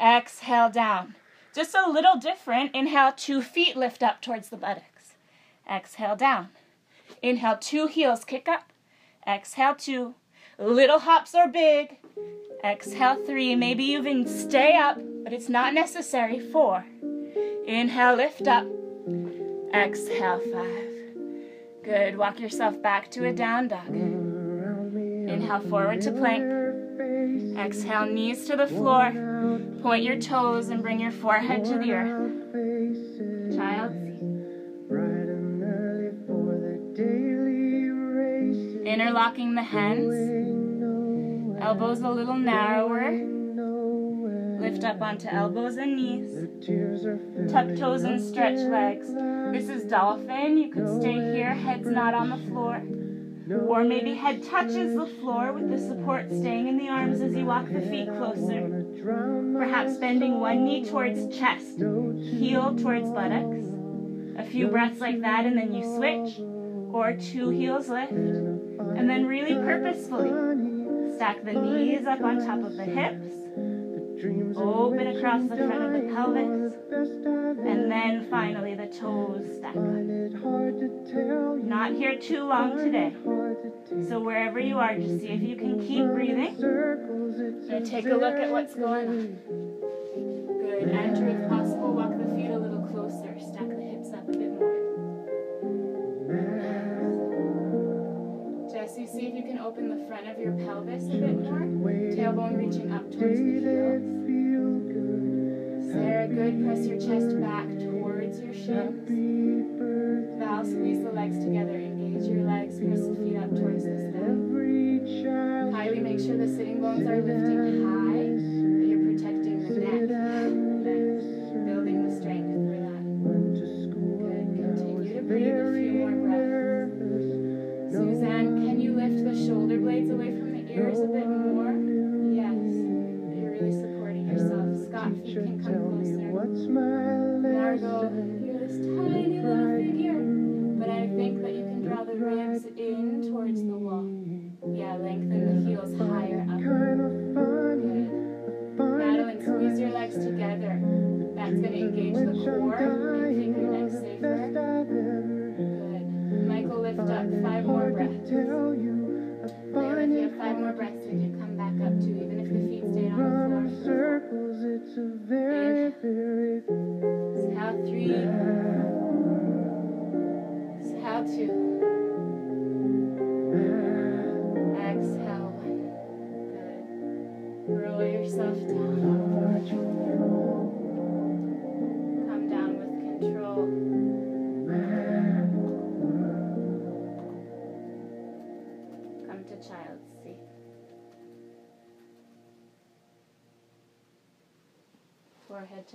Exhale, down. Just a little different. Inhale, two feet lift up towards the buttocks. Exhale, down. Inhale, two heels kick up. Exhale, two. Little hops are big. Exhale, three. Maybe even stay up, but it's not necessary. Four. Inhale, lift up. Exhale, five. Good. Walk yourself back to a down dog. Inhale, forward to plank. Exhale, knees to the floor. Point your toes and bring your forehead to the earth. Child Interlocking the hands. Elbows a little narrower. Lift up onto elbows and knees. Tuck toes and stretch legs. This is dolphin. You could stay here, head's not on the floor. Or maybe head touches the floor with the support staying in the arms as you walk the feet closer. Perhaps bending one knee towards chest, heel towards buttocks. A few breaths like that and then you switch. Or two heels lift. And then really purposefully stack the knees up on top of the hips. Open across the front of the pelvis. And then finally the toes stack up. Not here too long today. So wherever you are, just see if you can keep breathing. And take a look at what's going on. Good. Enter if possible. Walk the feet a open the front of your pelvis a bit more. Tailbone reaching up towards the heels. Sarah, good. Press your chest back towards your shins. Val, squeeze the legs together. Engage your legs. Press the feet up towards the stem. Kylie, make sure the sitting bones are lifting high. That you're protecting the neck. Ears a bit more? Yes. You're really supporting yourself. Scott, feet can come closer.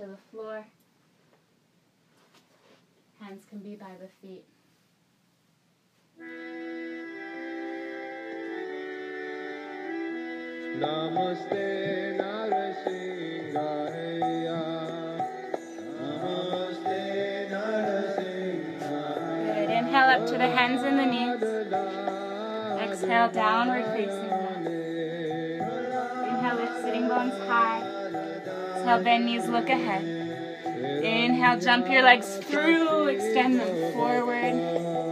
To the floor. Hands can be by the feet. Namaste Narasimhaya Namaste Narasimhaya Good. Inhale up to the hands and the knees. Exhale, downward facing dog. Inhale, lift sitting bones high. Exhale, bend knees, look ahead. Inhale, jump your legs through, extend them forward.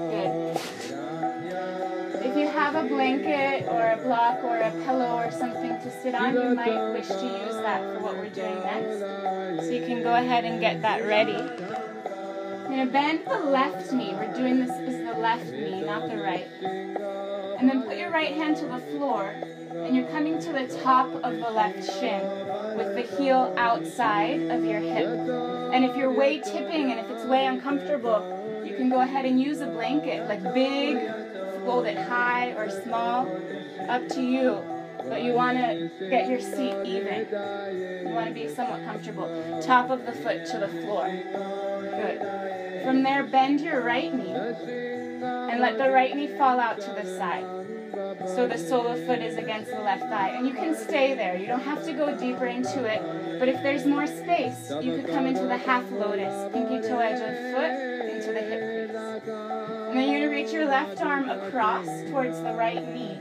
Good. If you have a blanket or a block or a pillow or something to sit on, you might wish to use that for what we're doing next. So you can go ahead and get that ready. You're gonna bend the left knee. We're doing this is the left knee, not the right. And then put your right hand to the floor, and you're coming to the top of the left shin with the heel outside of your hip. And if you're way tipping and if it's way uncomfortable, you can go ahead and use a blanket, like big, fold it high or small, up to you. but you want to get your seat even. You want to be somewhat comfortable. Top of the foot to the floor. Good. From there, bend your right knee and let the right knee fall out to the side. So the sole of foot is against the left thigh. And you can stay there. You don't have to go deeper into it. But if there's more space, you could come into the half lotus, pinky toe edge of foot into the hip crease. And then you're going to reach your left arm across towards the right knee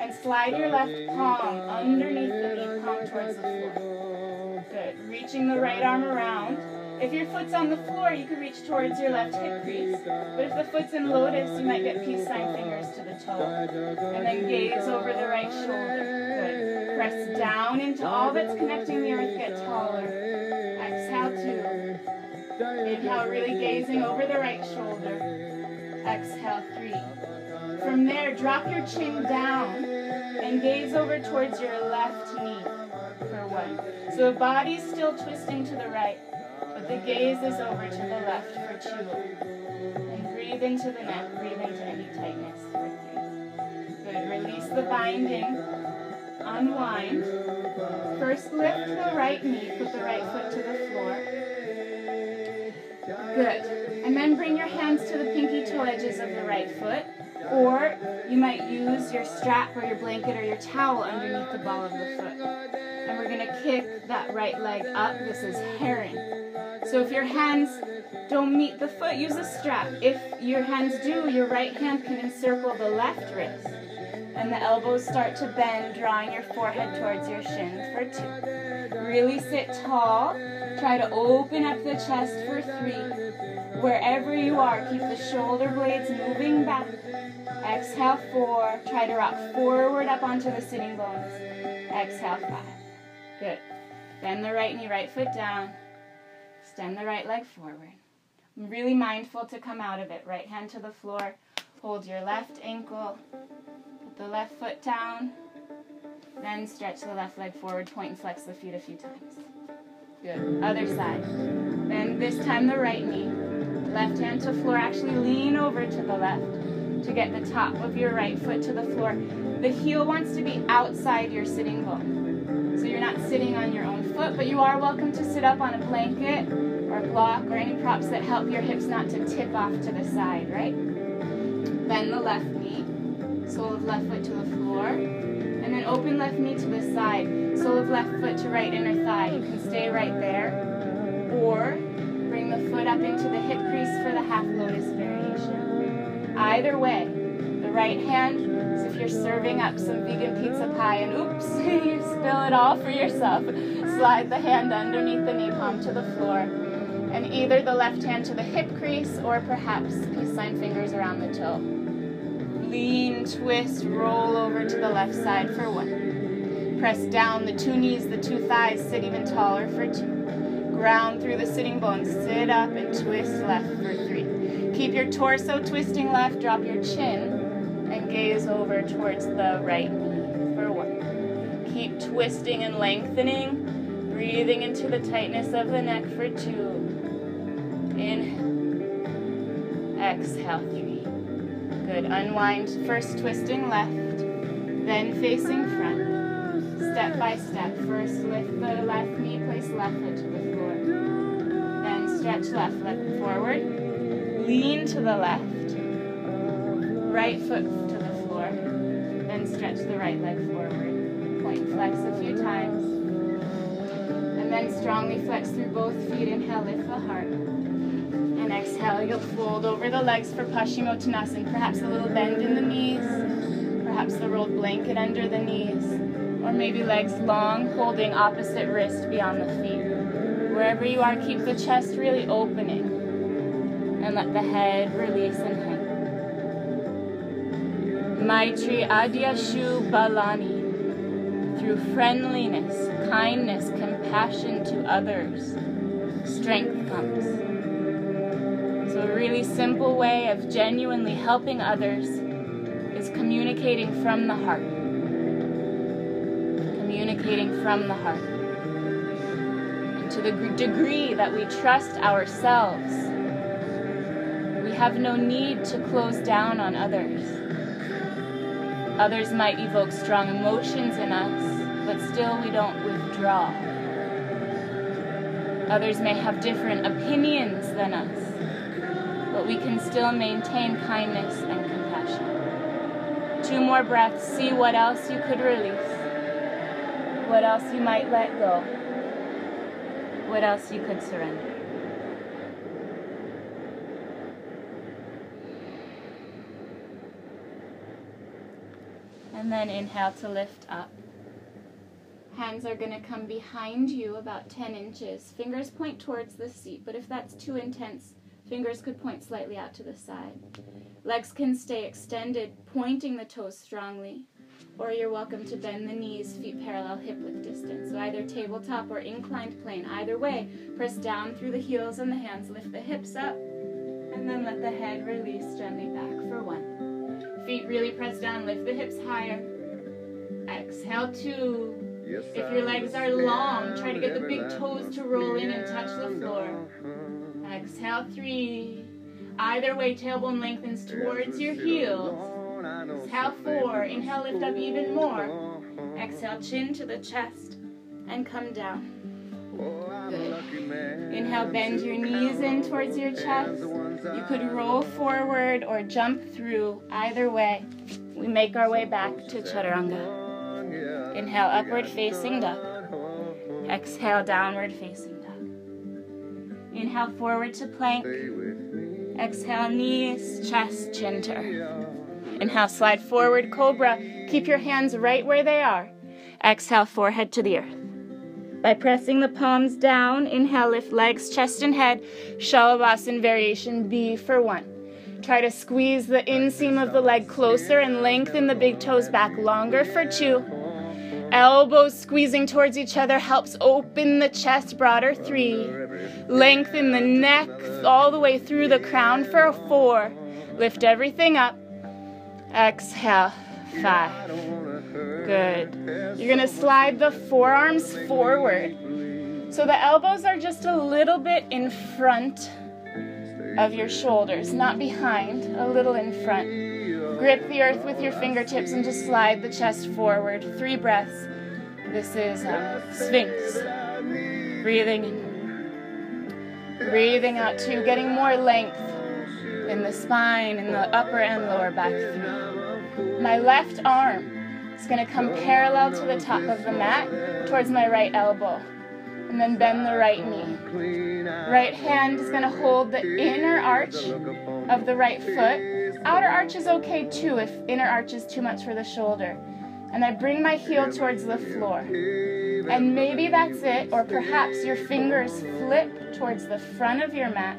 and slide your left palm underneath the knee palm towards the floor. Good. Reaching the right arm around. If your foot's on the floor, you can reach towards your left hip crease. But if the foot's in lotus, you might get peace sign fingers to the toe. And then gaze over the right shoulder. Good. Press down into all that's connecting the earth, get taller. Exhale two. Inhale, really gazing over the right shoulder. Exhale three. From there, drop your chin down and gaze over towards your left knee for one. So the body's still twisting to the right. But the gaze is over to the left for two. And breathe into the neck, breathe into any tightness for three. Good. Release the binding. Unwind. First lift the right knee, put the right foot to the floor. Good. And then bring your hands to the pinky toe edges of the right foot. Or you might use your strap or your blanket or your towel underneath the ball of the foot. And we're going to kick that right leg up. This is heron. So if your hands don't meet the foot, use a strap. If your hands do, your right hand can encircle the left wrist. And the elbows start to bend, drawing your forehead towards your shins for two. Really sit tall. Try to open up the chest for three. Wherever you are, keep the shoulder blades moving back. Exhale, four. Try to rock forward up onto the sitting bones. Exhale, five. Good. Bend the right knee, right foot down. Extend the right leg forward. I'm really mindful to come out of it. Right hand to the floor. Hold your left ankle. Put the left foot down. Then stretch the left leg forward. Point and flex the feet a few times. Good. Other side. Then this time the right knee. Left hand to floor. Actually lean over to the left to get the top of your right foot to the floor. The heel wants to be outside your sitting bone. So you're not sitting on your own foot, but you are welcome to sit up on a blanket or a block or any props that help your hips not to tip off to the side, right? Bend the left knee, sole of left foot to the floor, and then open left knee to the side, sole of left foot to right inner thigh. You can stay right there, or bring the foot up into the hip crease for the half lotus variation. Either way, right hand if you're serving up some vegan pizza pie and oops, you spill it all for yourself, slide the hand underneath the knee palm to the floor and either the left hand to the hip crease or perhaps peace sign fingers around the toe. Lean, twist, roll over to the left side for one. Press down the two knees, the two thighs, sit even taller for two. Ground through the sitting bones, sit up and twist left for three. Keep your torso twisting left, drop your chin, and gaze over towards the right knee for one. Keep twisting and lengthening, breathing into the tightness of the neck for two. Inhale. Exhale, three. Good. Unwind. First twisting left, then facing front. Step by step. First lift the left knee, place left foot to the floor. Then stretch left leg forward. Lean to the left. Right foot to the floor. Then stretch the right leg forward. Point flex a few times. And then strongly flex through both feet. Inhale, lift the heart. And exhale, you'll fold over the legs for Paschimottanasana. Perhaps a little bend in the knees, perhaps the rolled blanket under the knees, or maybe legs long, holding opposite wrist beyond the feet. Wherever you are, keep the chest really opening and let the head release and. Maitri Adishu Balani. Through friendliness, kindness, compassion to others, strength comes. So, a really simple way of genuinely helping others is communicating from the heart. Communicating from the heart. And to the degree that we trust ourselves, we have no need to close down on others. Others might evoke strong emotions in us, but still we don't withdraw. Others may have different opinions than us, but we can still maintain kindness and compassion. Two more breaths, see what else you could release, what else you might let go, what else you could surrender. And then inhale to lift up. Hands are going to come behind you about 10 inches. Fingers point towards the seat, but if that's too intense, fingers could point slightly out to the side. Legs can stay extended, pointing the toes strongly. Or you're welcome to bend the knees, feet parallel hip width distance. So either tabletop or inclined plane. Either way, press down through the heels and the hands, lift the hips up, and then let the head release gently back for one. Feet really press down, lift the hips higher. Exhale two. If your legs are long, try to get the big toes to roll in and touch the floor. Exhale, three. Either way, tailbone lengthens towards your heels. Exhale, four. Inhale, lift up even more. Exhale, chin to the chest and come down. Good. Inhale, bend your knees in towards your chest. You could roll forward or jump through. Either way, we make our way back to chaturanga. Inhale, upward facing dog. Exhale, downward facing dog. Inhale, forward to plank. Exhale, knees, chest, chin turn. Inhale, slide forward, cobra. Keep your hands right where they are. Exhale, forehead to the earth. By pressing the palms down, inhale, lift legs, chest, and head. Shalabhasana variation B for one. Try to squeeze the inseam of the leg closer and lengthen the big toes back longer for two. Elbows squeezing towards each other helps open the chest broader. Three. Lengthen the neck all the way through the crown for four. Lift everything up. Exhale. Five. Good. You're going to slide the forearms forward. So the elbows are just a little bit in front of your shoulders, not behind, a little in front. Grip the earth with your fingertips and just slide the chest forward. Three breaths. This is um, Sphinx. Breathing in. Breathing out two, getting more length in the spine, in the upper and lower back. My left arm is going to come parallel to the top of the mat towards my right elbow. And then bend the right knee. Right hand is going to hold the inner arch of the right foot. Outer arch is okay too if inner arch is too much for the shoulder. And I bring my heel towards the floor. And maybe that's it, or perhaps your fingers flip towards the front of your mat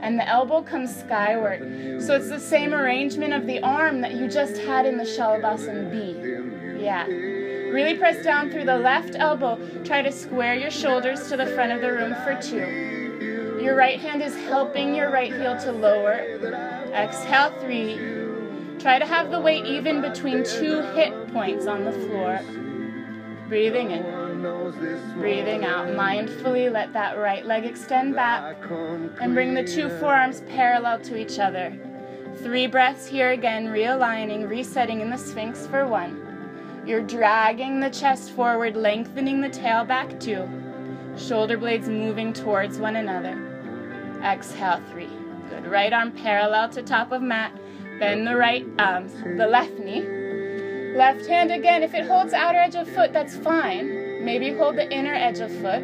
and the elbow comes skyward. So it's the same arrangement of the arm that you just had in the Shalabhasana B. Yeah. Really press down through the left elbow. Try to square your shoulders to the front of the room for two. Your right hand is helping your right heel to lower. Exhale, three. Try to have the weight even between two hip points on the floor. Breathing in. Breathing out. Mindfully let that right leg extend back and bring the two forearms parallel to each other. Three breaths here again, realigning, resetting in the Sphinx for one. You're dragging the chest forward, lengthening the tail back two. Shoulder blades moving towards one another. Exhale, three. Good. Right arm parallel to top of mat. Bend the right, um, the left knee. Left hand again. If it holds outer edge of foot, that's fine. Maybe hold the inner edge of foot.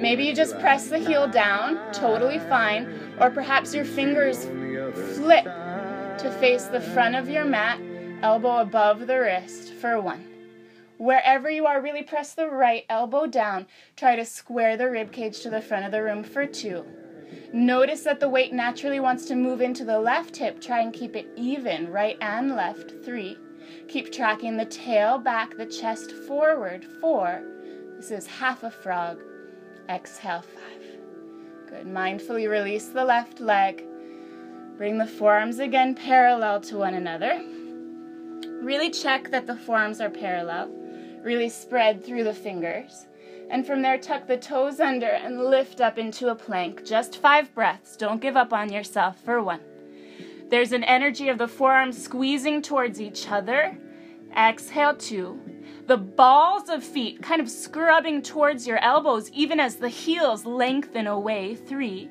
Maybe you just press the heel down, totally fine. Or perhaps your fingers flip to face the front of your mat, elbow above the wrist for one. Wherever you are, really press the right elbow down. Try to square the rib cage to the front of the room for two. Notice that the weight naturally wants to move into the left hip. Try and keep it even, right and left. Three. Keep tracking the tail back, the chest forward. Four. This is half a frog. Exhale, five. Good. Mindfully release the left leg. Bring the forearms again parallel to one another. Really check that the forearms are parallel. Really spread through the fingers. And from there, tuck the toes under and lift up into a plank. Just five breaths. Don't give up on yourself for one. There's an energy of the forearms squeezing towards each other. Exhale, two. The balls of feet kind of scrubbing towards your elbows, even as the heels lengthen away. Three.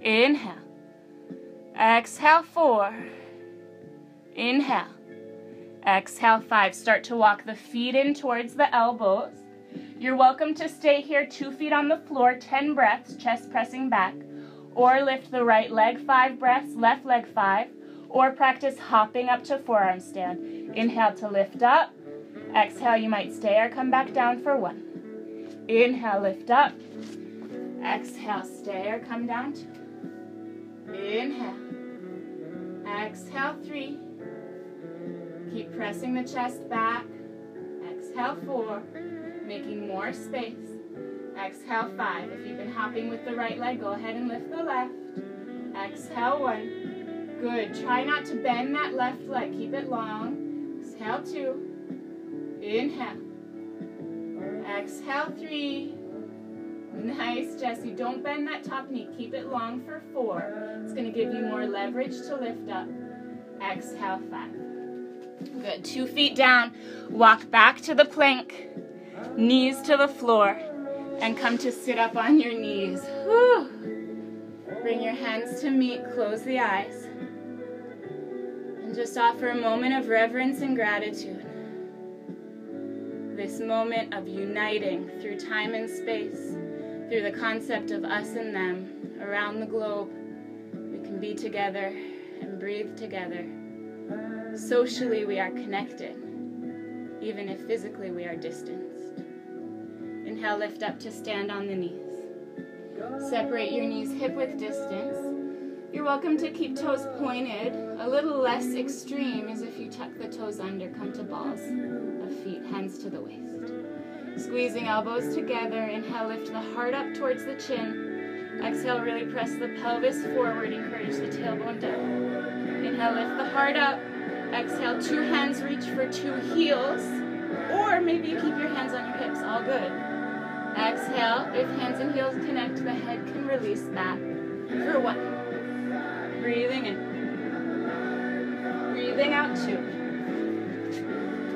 Inhale. Exhale, four. Inhale. Exhale, five. Start to walk the feet in towards the elbows. You're welcome to stay here, two feet on the floor, 10 breaths, chest pressing back. Or lift the right leg, five breaths, left leg, five. Or practice hopping up to forearm stand. Inhale to lift up. Exhale, you might stay or come back down for one. Inhale, lift up. Exhale, stay or come down two. Inhale. Exhale, three. Keep pressing the chest back. Exhale, four. Making more space. Exhale, five. If you've been hopping with the right leg, go ahead and lift the left. Exhale, one. Good. Try not to bend that left leg. Keep it long. Exhale, two. Inhale. Exhale, three. Nice, Jesse. Don't bend that top knee. Keep it long for four. It's going to give you more leverage to lift up. Exhale, five. Good. Two feet down. Walk back to the plank. Knees to the floor. And come to sit up on your knees. Whew. Bring your hands to meet. Close the eyes. And just offer a moment of reverence and gratitude. This moment of uniting through time and space, through the concept of us and them around the globe. We can be together and breathe together. Socially, we are connected, even if physically we are distanced. Inhale, lift up to stand on the knees. Separate your knees hip width distance. You're welcome to keep toes pointed. A little less extreme is if you tuck the toes under, come to balls of feet, hands to the waist. Squeezing elbows together. Inhale, lift the heart up towards the chin. Exhale, really press the pelvis forward. Encourage the tailbone down. Inhale, lift the heart up. Exhale, two hands reach for two heels. Or maybe you keep your hands on your hips, all good. Exhale, if hands and heels connect, the head can release back for one. Breathing in. Breathing out two.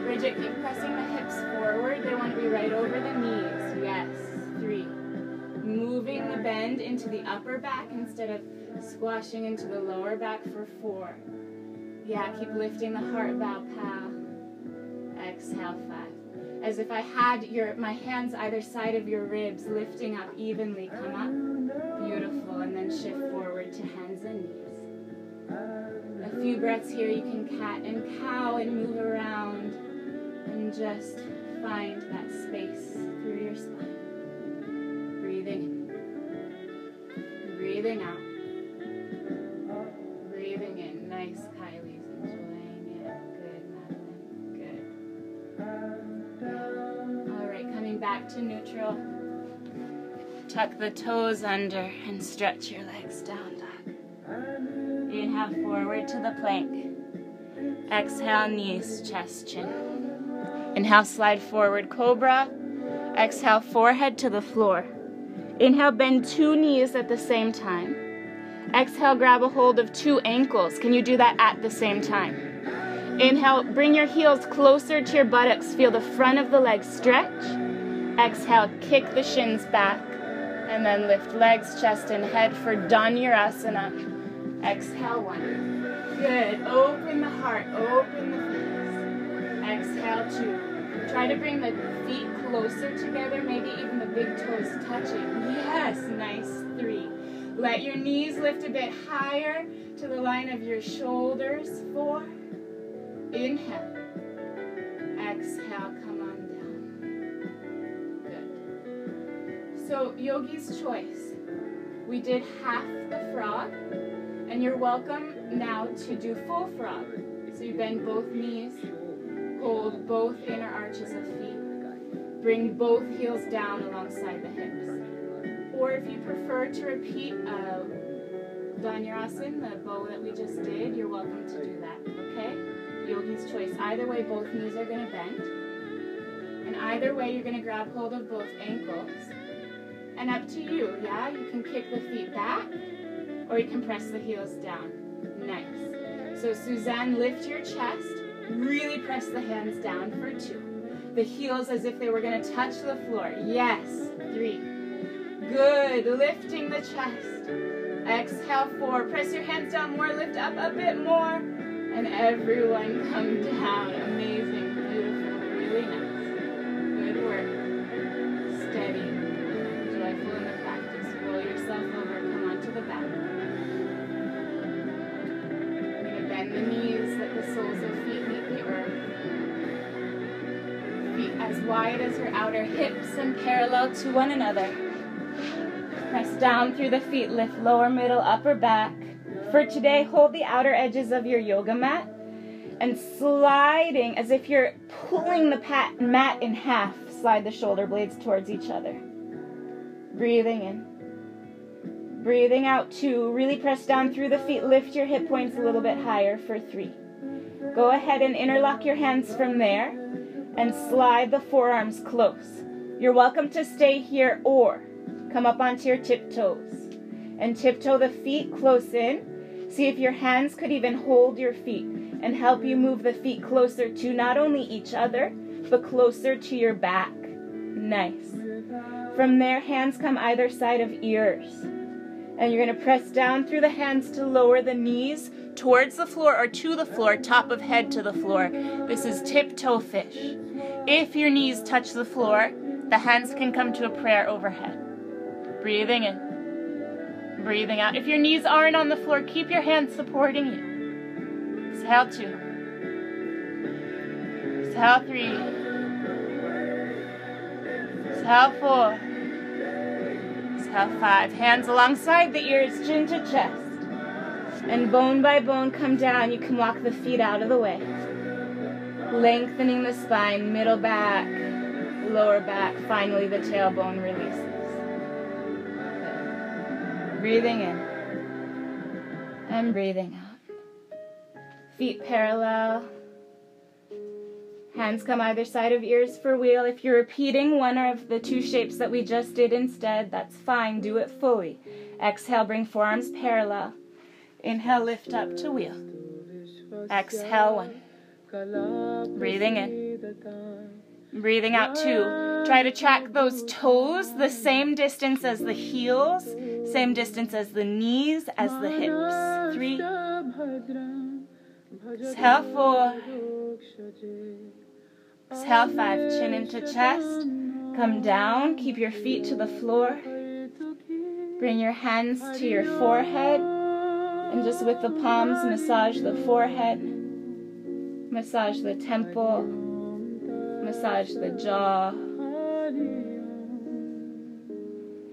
Bridget, keep pressing the hips forward. They want to be right over the knees. Yes. Three. Moving the bend into the upper back instead of squashing into the lower back for four. Yeah, keep lifting the heart, bow, pal. Exhale, five. As if I had your my hands either side of your ribs, lifting up evenly. Come up. Beautiful. And then shift forward to hands and knees. A few breaths here. You can cat and cow and move around and just find that space through your spine. Breathing in. Breathing out. Breathing in. Nice, to neutral. Tuck the toes under and stretch your legs down, dog. Inhale forward to the plank. Exhale, knees, chest, chin. Inhale, slide forward, cobra. Exhale, forehead to the floor. Inhale, bend two knees at the same time. Exhale, grab a hold of two ankles. Can you do that at the same time? Inhale, bring your heels closer to your buttocks. Feel the front of the leg stretch. Exhale, kick the shins back. And then lift legs, chest, and head for Dhanurasana. Exhale, one. Good. Open the heart, open the face. Exhale, two. Try to bring the feet closer together, maybe even the big toes touching. Yes, nice. Three. Let your knees lift a bit higher to the line of your shoulders. Four. Inhale. Exhale, come So, yogi's choice. We did half the frog, and you're welcome now to do full frog. So you bend both knees, hold both inner arches of feet, bring both heels down alongside the hips. Or if you prefer to repeat uh, Dhanurasana, the bow that we just did, you're welcome to do that, okay? Yogi's choice. Either way, both knees are going to bend. And either way, you're going to grab hold of both ankles. And up to you, yeah? You can kick the feet back, or you can press the heels down. Nice. So, Suzanne, lift your chest. Really press the hands down for two. The heels as if they were going to touch the floor. Yes. Three. Good. Lifting the chest. Exhale, four. Press your hands down more. Lift up a bit more. And everyone come down. Amazing. Wide as your outer hips and parallel to one another. Press down through the feet, lift lower, middle, upper back. For today, hold the outer edges of your yoga mat and sliding as if you're pulling the mat in half. Slide the shoulder blades towards each other. Breathing in. Breathing out two. Really press down through the feet. Lift your hip points a little bit higher for three. Go ahead and interlock your hands from there and slide the forearms close. You're welcome to stay here or come up onto your tiptoes and tiptoe the feet close in. See if your hands could even hold your feet and help you move the feet closer to not only each other, but closer to your back. Nice. From there, hands come either side of ears. And you're going to press down through the hands to lower the knees towards the floor or to the floor, top of head to the floor. This is tiptoe fish. If your knees touch the floor, the hands can come to a prayer overhead. Breathing in. Breathing out. If your knees aren't on the floor, keep your hands supporting you. Exhale two. Exhale three. Exhale four. Exhale five. Hands alongside the ears, chin to chest. And bone by bone come down. You can walk the feet out of the way. Lengthening the spine, middle back, lower back. Finally, the tailbone releases. Breathing in and breathing out. Feet parallel. Hands come either side of ears for wheel. If you're repeating one of the two shapes that we just did instead, that's fine. Do it fully. Exhale, bring forearms parallel. Inhale, lift up to wheel. Exhale, one. Breathing in. Breathing out two. Try to track those toes the same distance as the heels, same distance as the knees, as the hips. Three. Exhale four. Exhale five. Chin into chest. Come down. Keep your feet to the floor. Bring your hands to your forehead. And just with the palms, massage the forehead. Massage the temple massage the jaw.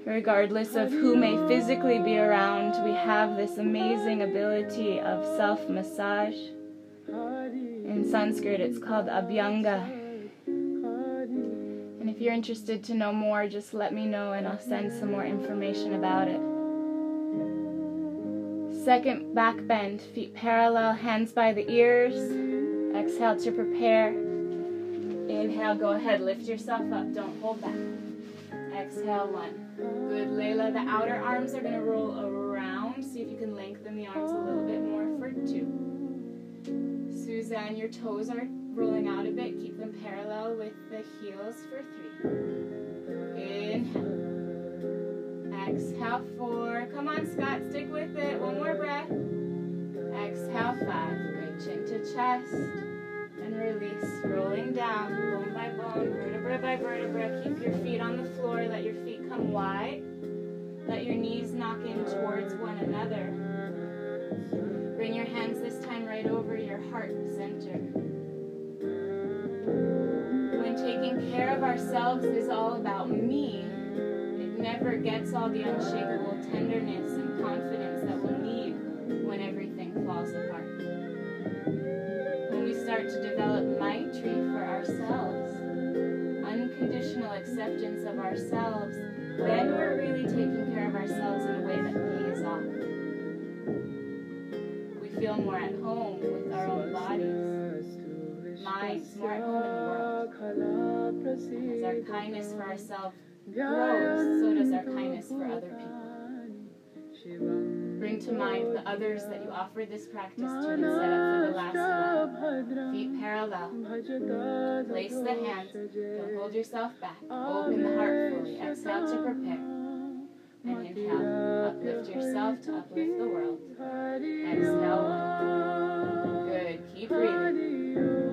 Regardless of who may physically be around, we have this amazing ability of self massage. In Sanskrit, it's called Abhyanga. And if you're interested to know more, just let me know and I'll send some more information about it. Second back bend, feet parallel, hands by the ears. Exhale to prepare. Inhale, go ahead, lift yourself up, don't hold back. Exhale, one. Good, Layla. The outer arms are going to roll around. See if you can lengthen the arms a little bit more for two. Suzanne, your toes are rolling out a bit. Keep them parallel with the heels for three. Inhale. Exhale, four. Come on, Scott, stick with it. One more breath. Exhale, five. Good, chin to chest and release, rolling down, bone by bone, vertebra by vertebra. Keep your feet on the floor, let your feet come wide. Let your knees knock in towards one another. Bring your hands this time right over your heart center. When taking care of ourselves is all about me, never gets all the unshakable tenderness and confidence that we'll need when everything falls apart When we start to develop Maitri for ourselves, unconditional acceptance of ourselves, then we're really taking care of ourselves in a way that pays off. We feel more at home with our own bodies, minds more at home in the world. As our kindness for ourselves grows, so does our kindness for other people. Bring to mind the others that you offered this practice to and set up for the last one. Feet parallel. Place the hands. Don't hold yourself back. Open the heart fully. Exhale to prepare. And inhale. Uplift yourself to uplift the world. Exhale. Good. Keep breathing.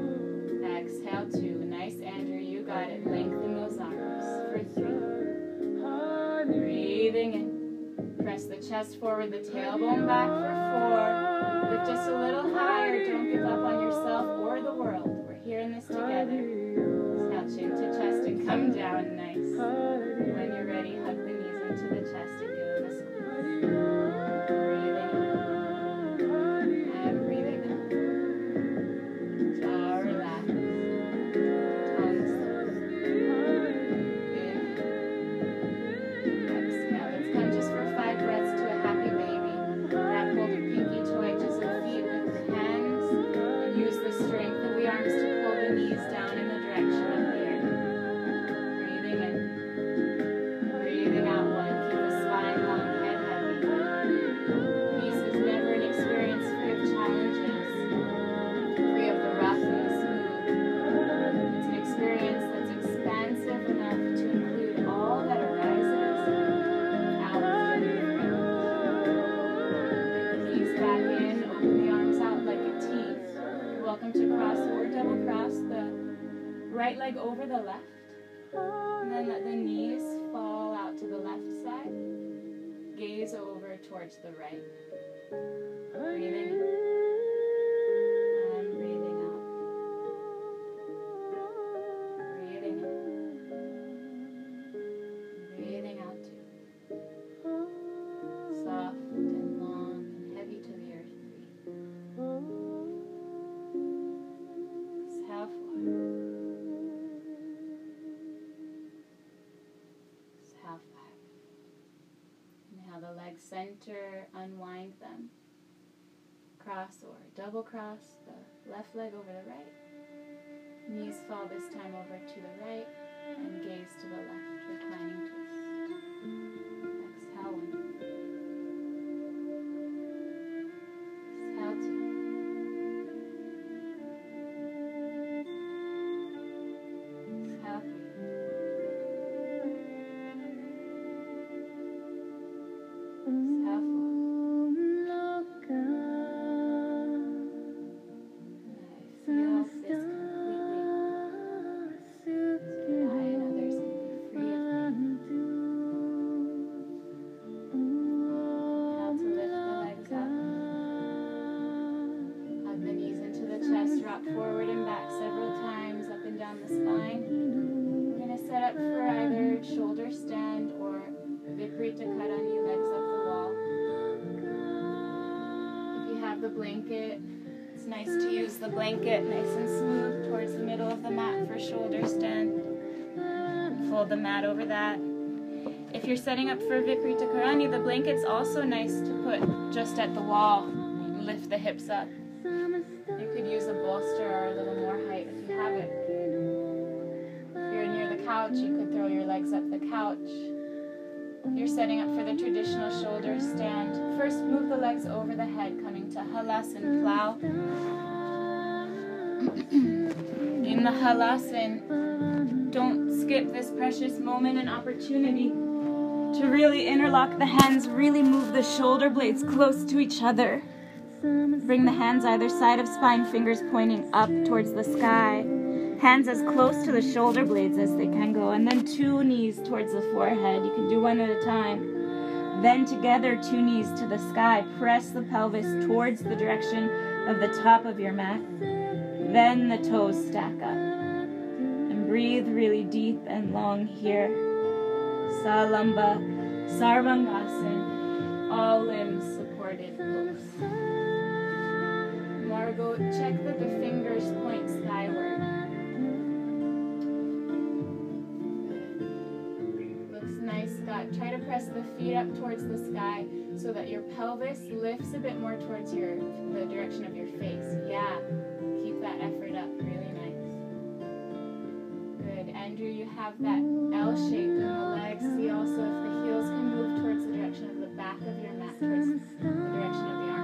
Press the chest forward, the tailbone back for four. Lift just a little higher. Don't give up on yourself or the world. We're here in this together. Now chin to chest and come down nice. When you're ready, hug the knees into the chest and give them a squeeze. Center, unwind them. Cross or double cross the left leg over the right. Knees fall this time over to the right nice and smooth towards the middle of the mat for shoulder stand. Fold the mat over that. If you're setting up for Viparita Karani, the blanket's also nice to put just at the wall. Lift the hips up. You could use a bolster or a little more height if you have it. If you're near the couch, you could throw your legs up the couch. If you're setting up for the traditional shoulder stand, first move the legs over the head, coming to Halasana plow. In the Halasana, don't skip this precious moment and opportunity to really interlock the hands, really move the shoulder blades close to each other. Bring the hands either side of spine, fingers pointing up towards the sky. Hands as close to the shoulder blades as they can go, and then two knees towards the forehead. You can do one at a time. Then together, two knees to the sky. Press the pelvis towards the direction of the top of your mat. Then the toes stack up. And breathe really deep and long here. Salamba, Sarvangasana, all limbs supported pose. Margot, check that the fingers point skyward. Looks nice, Scott. Try to press the feet up towards the sky so that your pelvis lifts a bit more towards your the direction of your face. Yeah. That effort up. Really nice. Good. Andrew, you have that L shape in the legs. See also if the heels can move towards the direction of the back of your mat towards Forearms.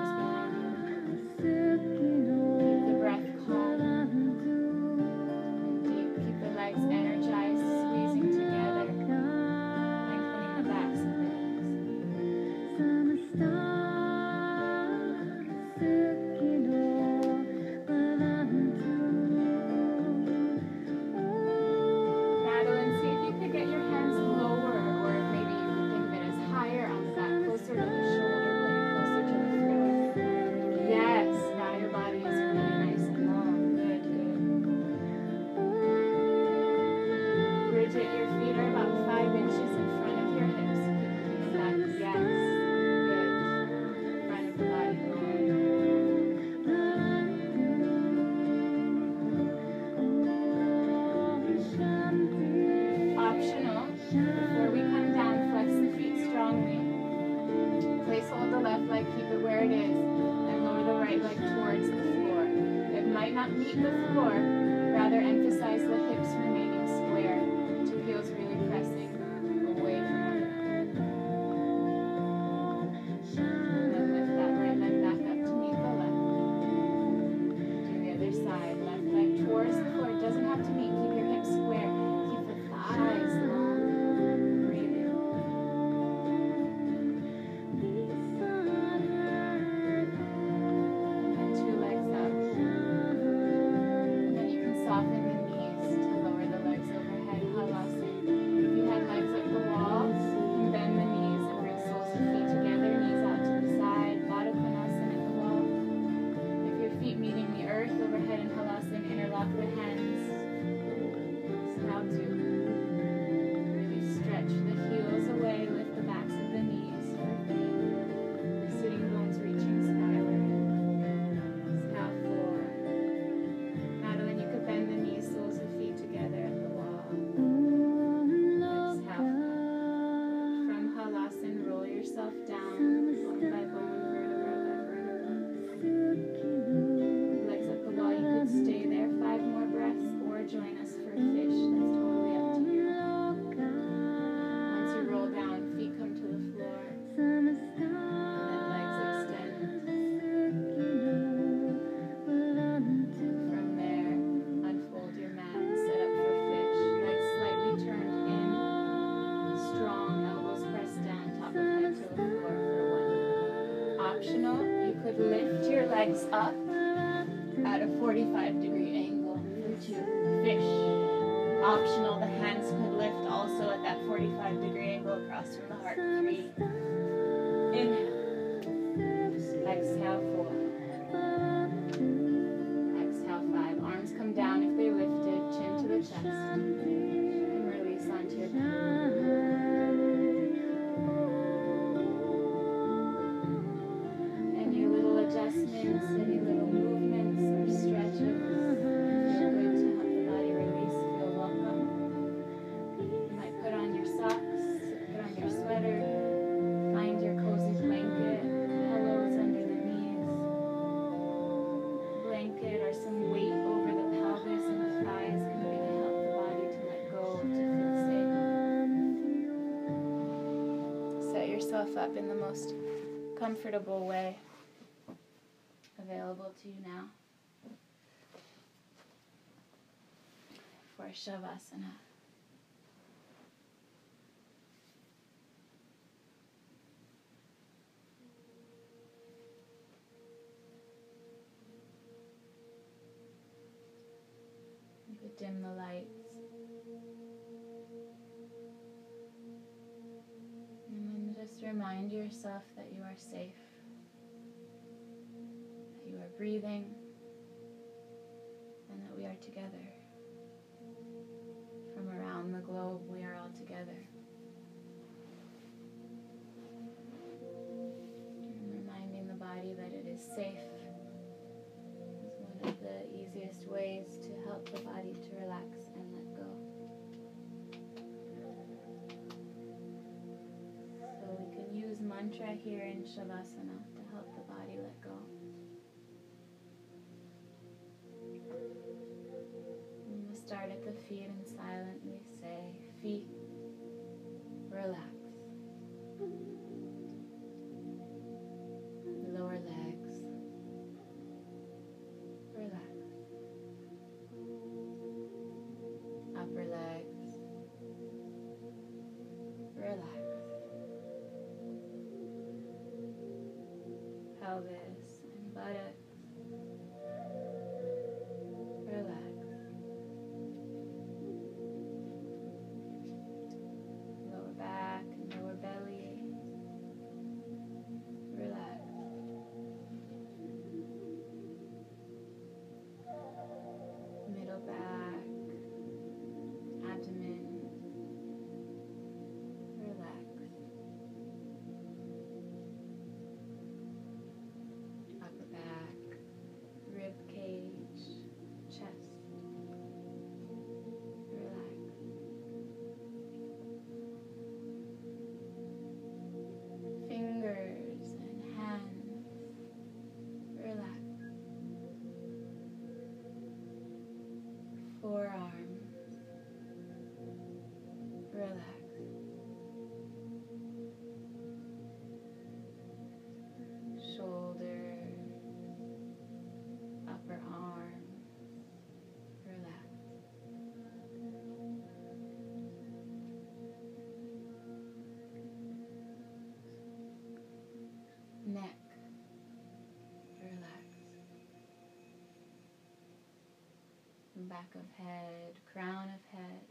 up. in the most comfortable way available to you now for Shavasana. breathing, and that we are together. From around the globe, we are all together. And reminding the body that it is safe is one of the easiest ways to help the body to relax and let go. So we can use mantra here in Shavasana. Back of head, crown of head.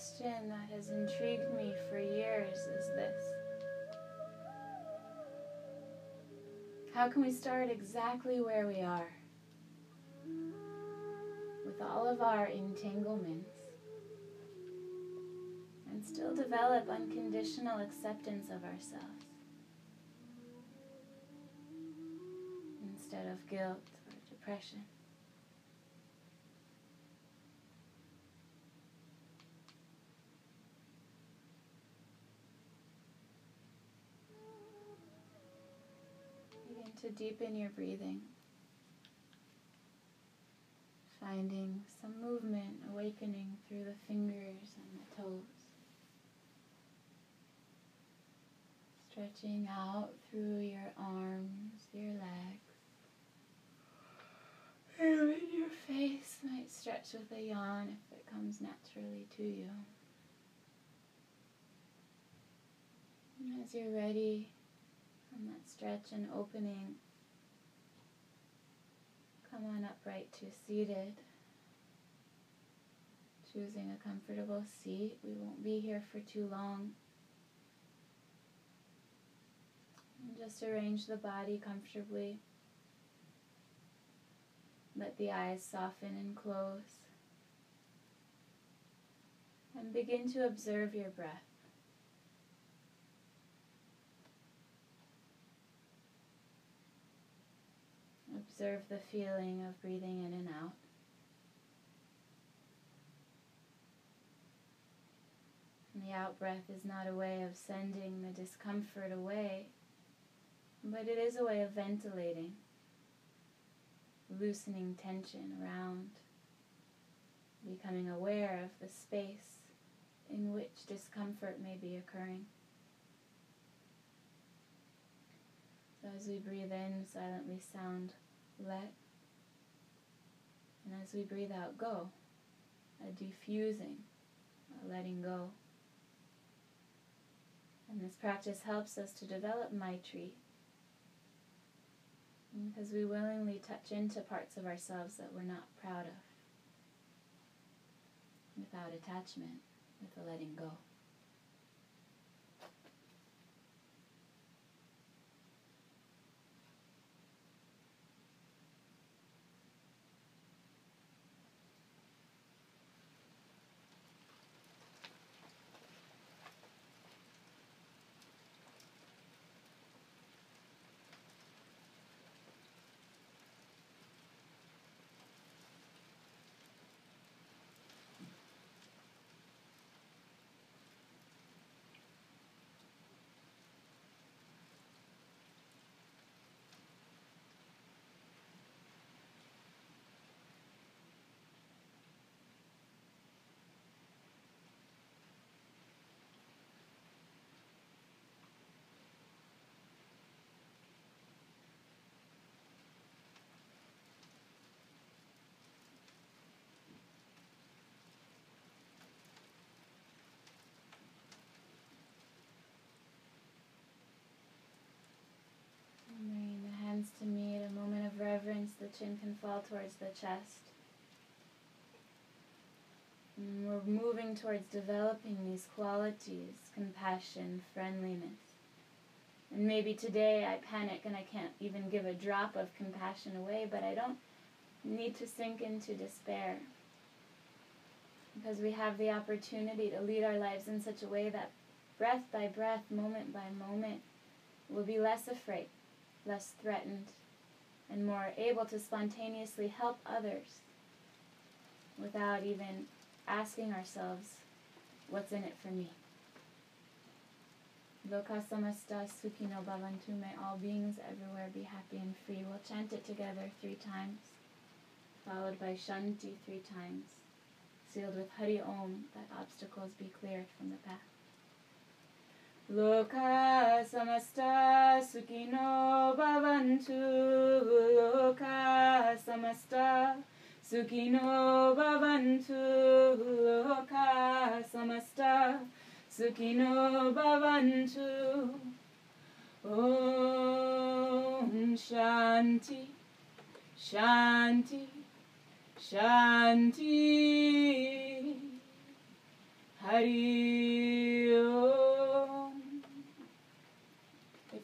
Question that has intrigued me for years is this How can we start exactly where we are? With all of our entanglements, and still develop unconditional acceptance of ourselves instead of guilt or depression. Begin to deepen your breathing, finding some movement awakening through the fingers and the toes. Stretching out through your arms, your legs. Even your face might stretch with a yawn if it comes naturally to you. And as you're ready from that stretch and opening, come on upright to seated. Choosing a comfortable seat. We won't be here for too long. And just arrange the body comfortably. Let the eyes soften and close. And begin to observe your breath. Observe the feeling of breathing in and out. And the out breath is not a way of sending the discomfort away, but it is a way of ventilating, loosening tension around, becoming aware of the space in which discomfort may be occurring. So as we breathe in, silently sound let. And as we breathe out, go. A diffusing, a letting go. And this practice helps us to develop Maitri because we willingly touch into parts of ourselves that we're not proud of without attachment, with a letting go. Bringing the hands to meet, a moment of reverence, the chin can fall towards the chest. And we're moving towards developing these qualities compassion, friendliness. And maybe today I panic and I can't even give a drop of compassion away, but I don't need to sink into despair. Because we have the opportunity to lead our lives in such a way that breath by breath, moment by moment, we'll be less afraid less threatened, and more able to spontaneously help others without even asking ourselves, what's in it for me? Loka samasta sukhino bhavantu, may all beings everywhere be happy and free. We'll chant it together three times, followed by shanti three times, sealed with Hari Om, that obstacles be cleared from the path. Loka samasta sukhino bhavantu. Loka samasta sukhino bhavantu. Loka samasta sukhino bhavantu. Om Shanti Shanti Shanti. Hari Om.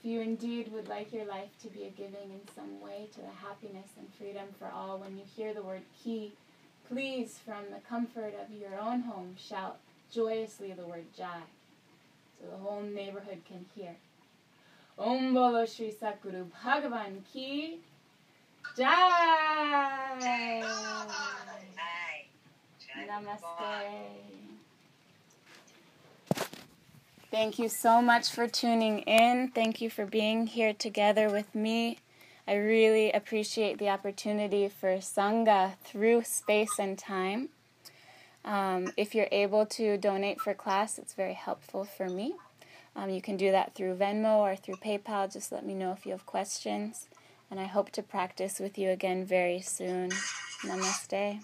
If you indeed would like your life to be a giving in some way to the happiness and freedom for all, when you hear the word ki, please, from the comfort of your own home, shout joyously the word jai so the whole neighborhood can hear. Om Bolo Shri Satguru Bhagavan Ki Jai! Namaste. Thank you so much for tuning in. Thank you for being here together with me. I really appreciate the opportunity for Sangha through space and time. Um, if you're able to donate for class, it's very helpful for me. Um, you can do that through Venmo or through PayPal. Just let me know if you have questions. And I hope to practice with you again very soon. Namaste.